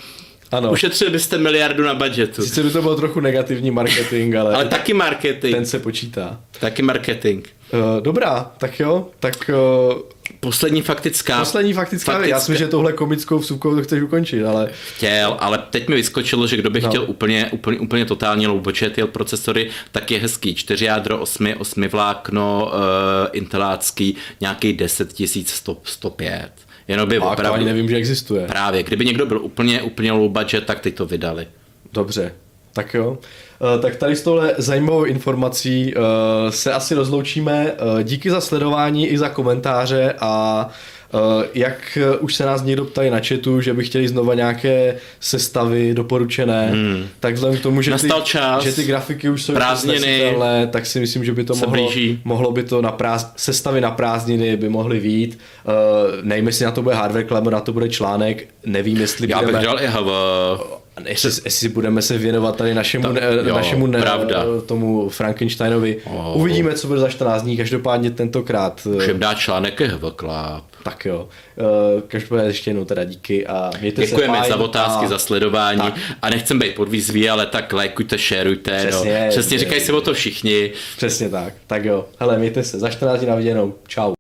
ano. Ušetřili byste miliardu na budgetu. Sice by to byl trochu negativní marketing, ale... ale taky marketing. Ten se počítá. Taky marketing. Uh, dobrá, tak jo, tak... Uh, Poslední faktická. Poslední faktická, faktická. já myslím, že tohle komickou vsuvkou to chceš ukončit, ale... Chtěl, ale teď mi vyskočilo, že kdo by no. chtěl úplně, úplně, úplně totálně low budget jel procesory, tak je hezký. 4 jádro, 8, 8 vlákno, uh, intelácký, nějaký 10 105. Jenom by a opravdu... ani nevím, že existuje. Právě, kdyby někdo byl úplně, úplně low budget, tak ty to vydali. Dobře, tak jo. Eh, tak tady s touhle zajímavou informací eh, se asi rozloučíme. Eh, díky za sledování i za komentáře a jak už se nás někdo ptají na chatu, že by chtěli znova nějaké sestavy doporučené, hmm. tak vzhledem k tomu, že ty, čas, že ty grafiky už jsou prázdniny, tak si myslím, že by to mohlo, mohlo by to na práz, sestavy na prázdniny by mohly vít. Nejme si na to bude hardware klamor, na to bude článek, nevím, jestli Já bych dal i HV jestli, jestli budeme se věnovat tady našemu, to, jo, našemu ne, pravda. tomu Frankensteinovi. Oh. Uvidíme, co bude za 14 dní, každopádně tentokrát. Můžeme dát článek Hevkláp. Tak jo. Eh, každopádně ještě jednou teda díky a mějte Děkujeme se za otázky, a... za sledování tak. a nechcem být podvízví, ale tak lajkujte, šerujte. Přesně, no. Přesně říkají se o to všichni. Přesně tak. Tak jo. Hele, mějte se. Za 14 dní na viděnou. Čau.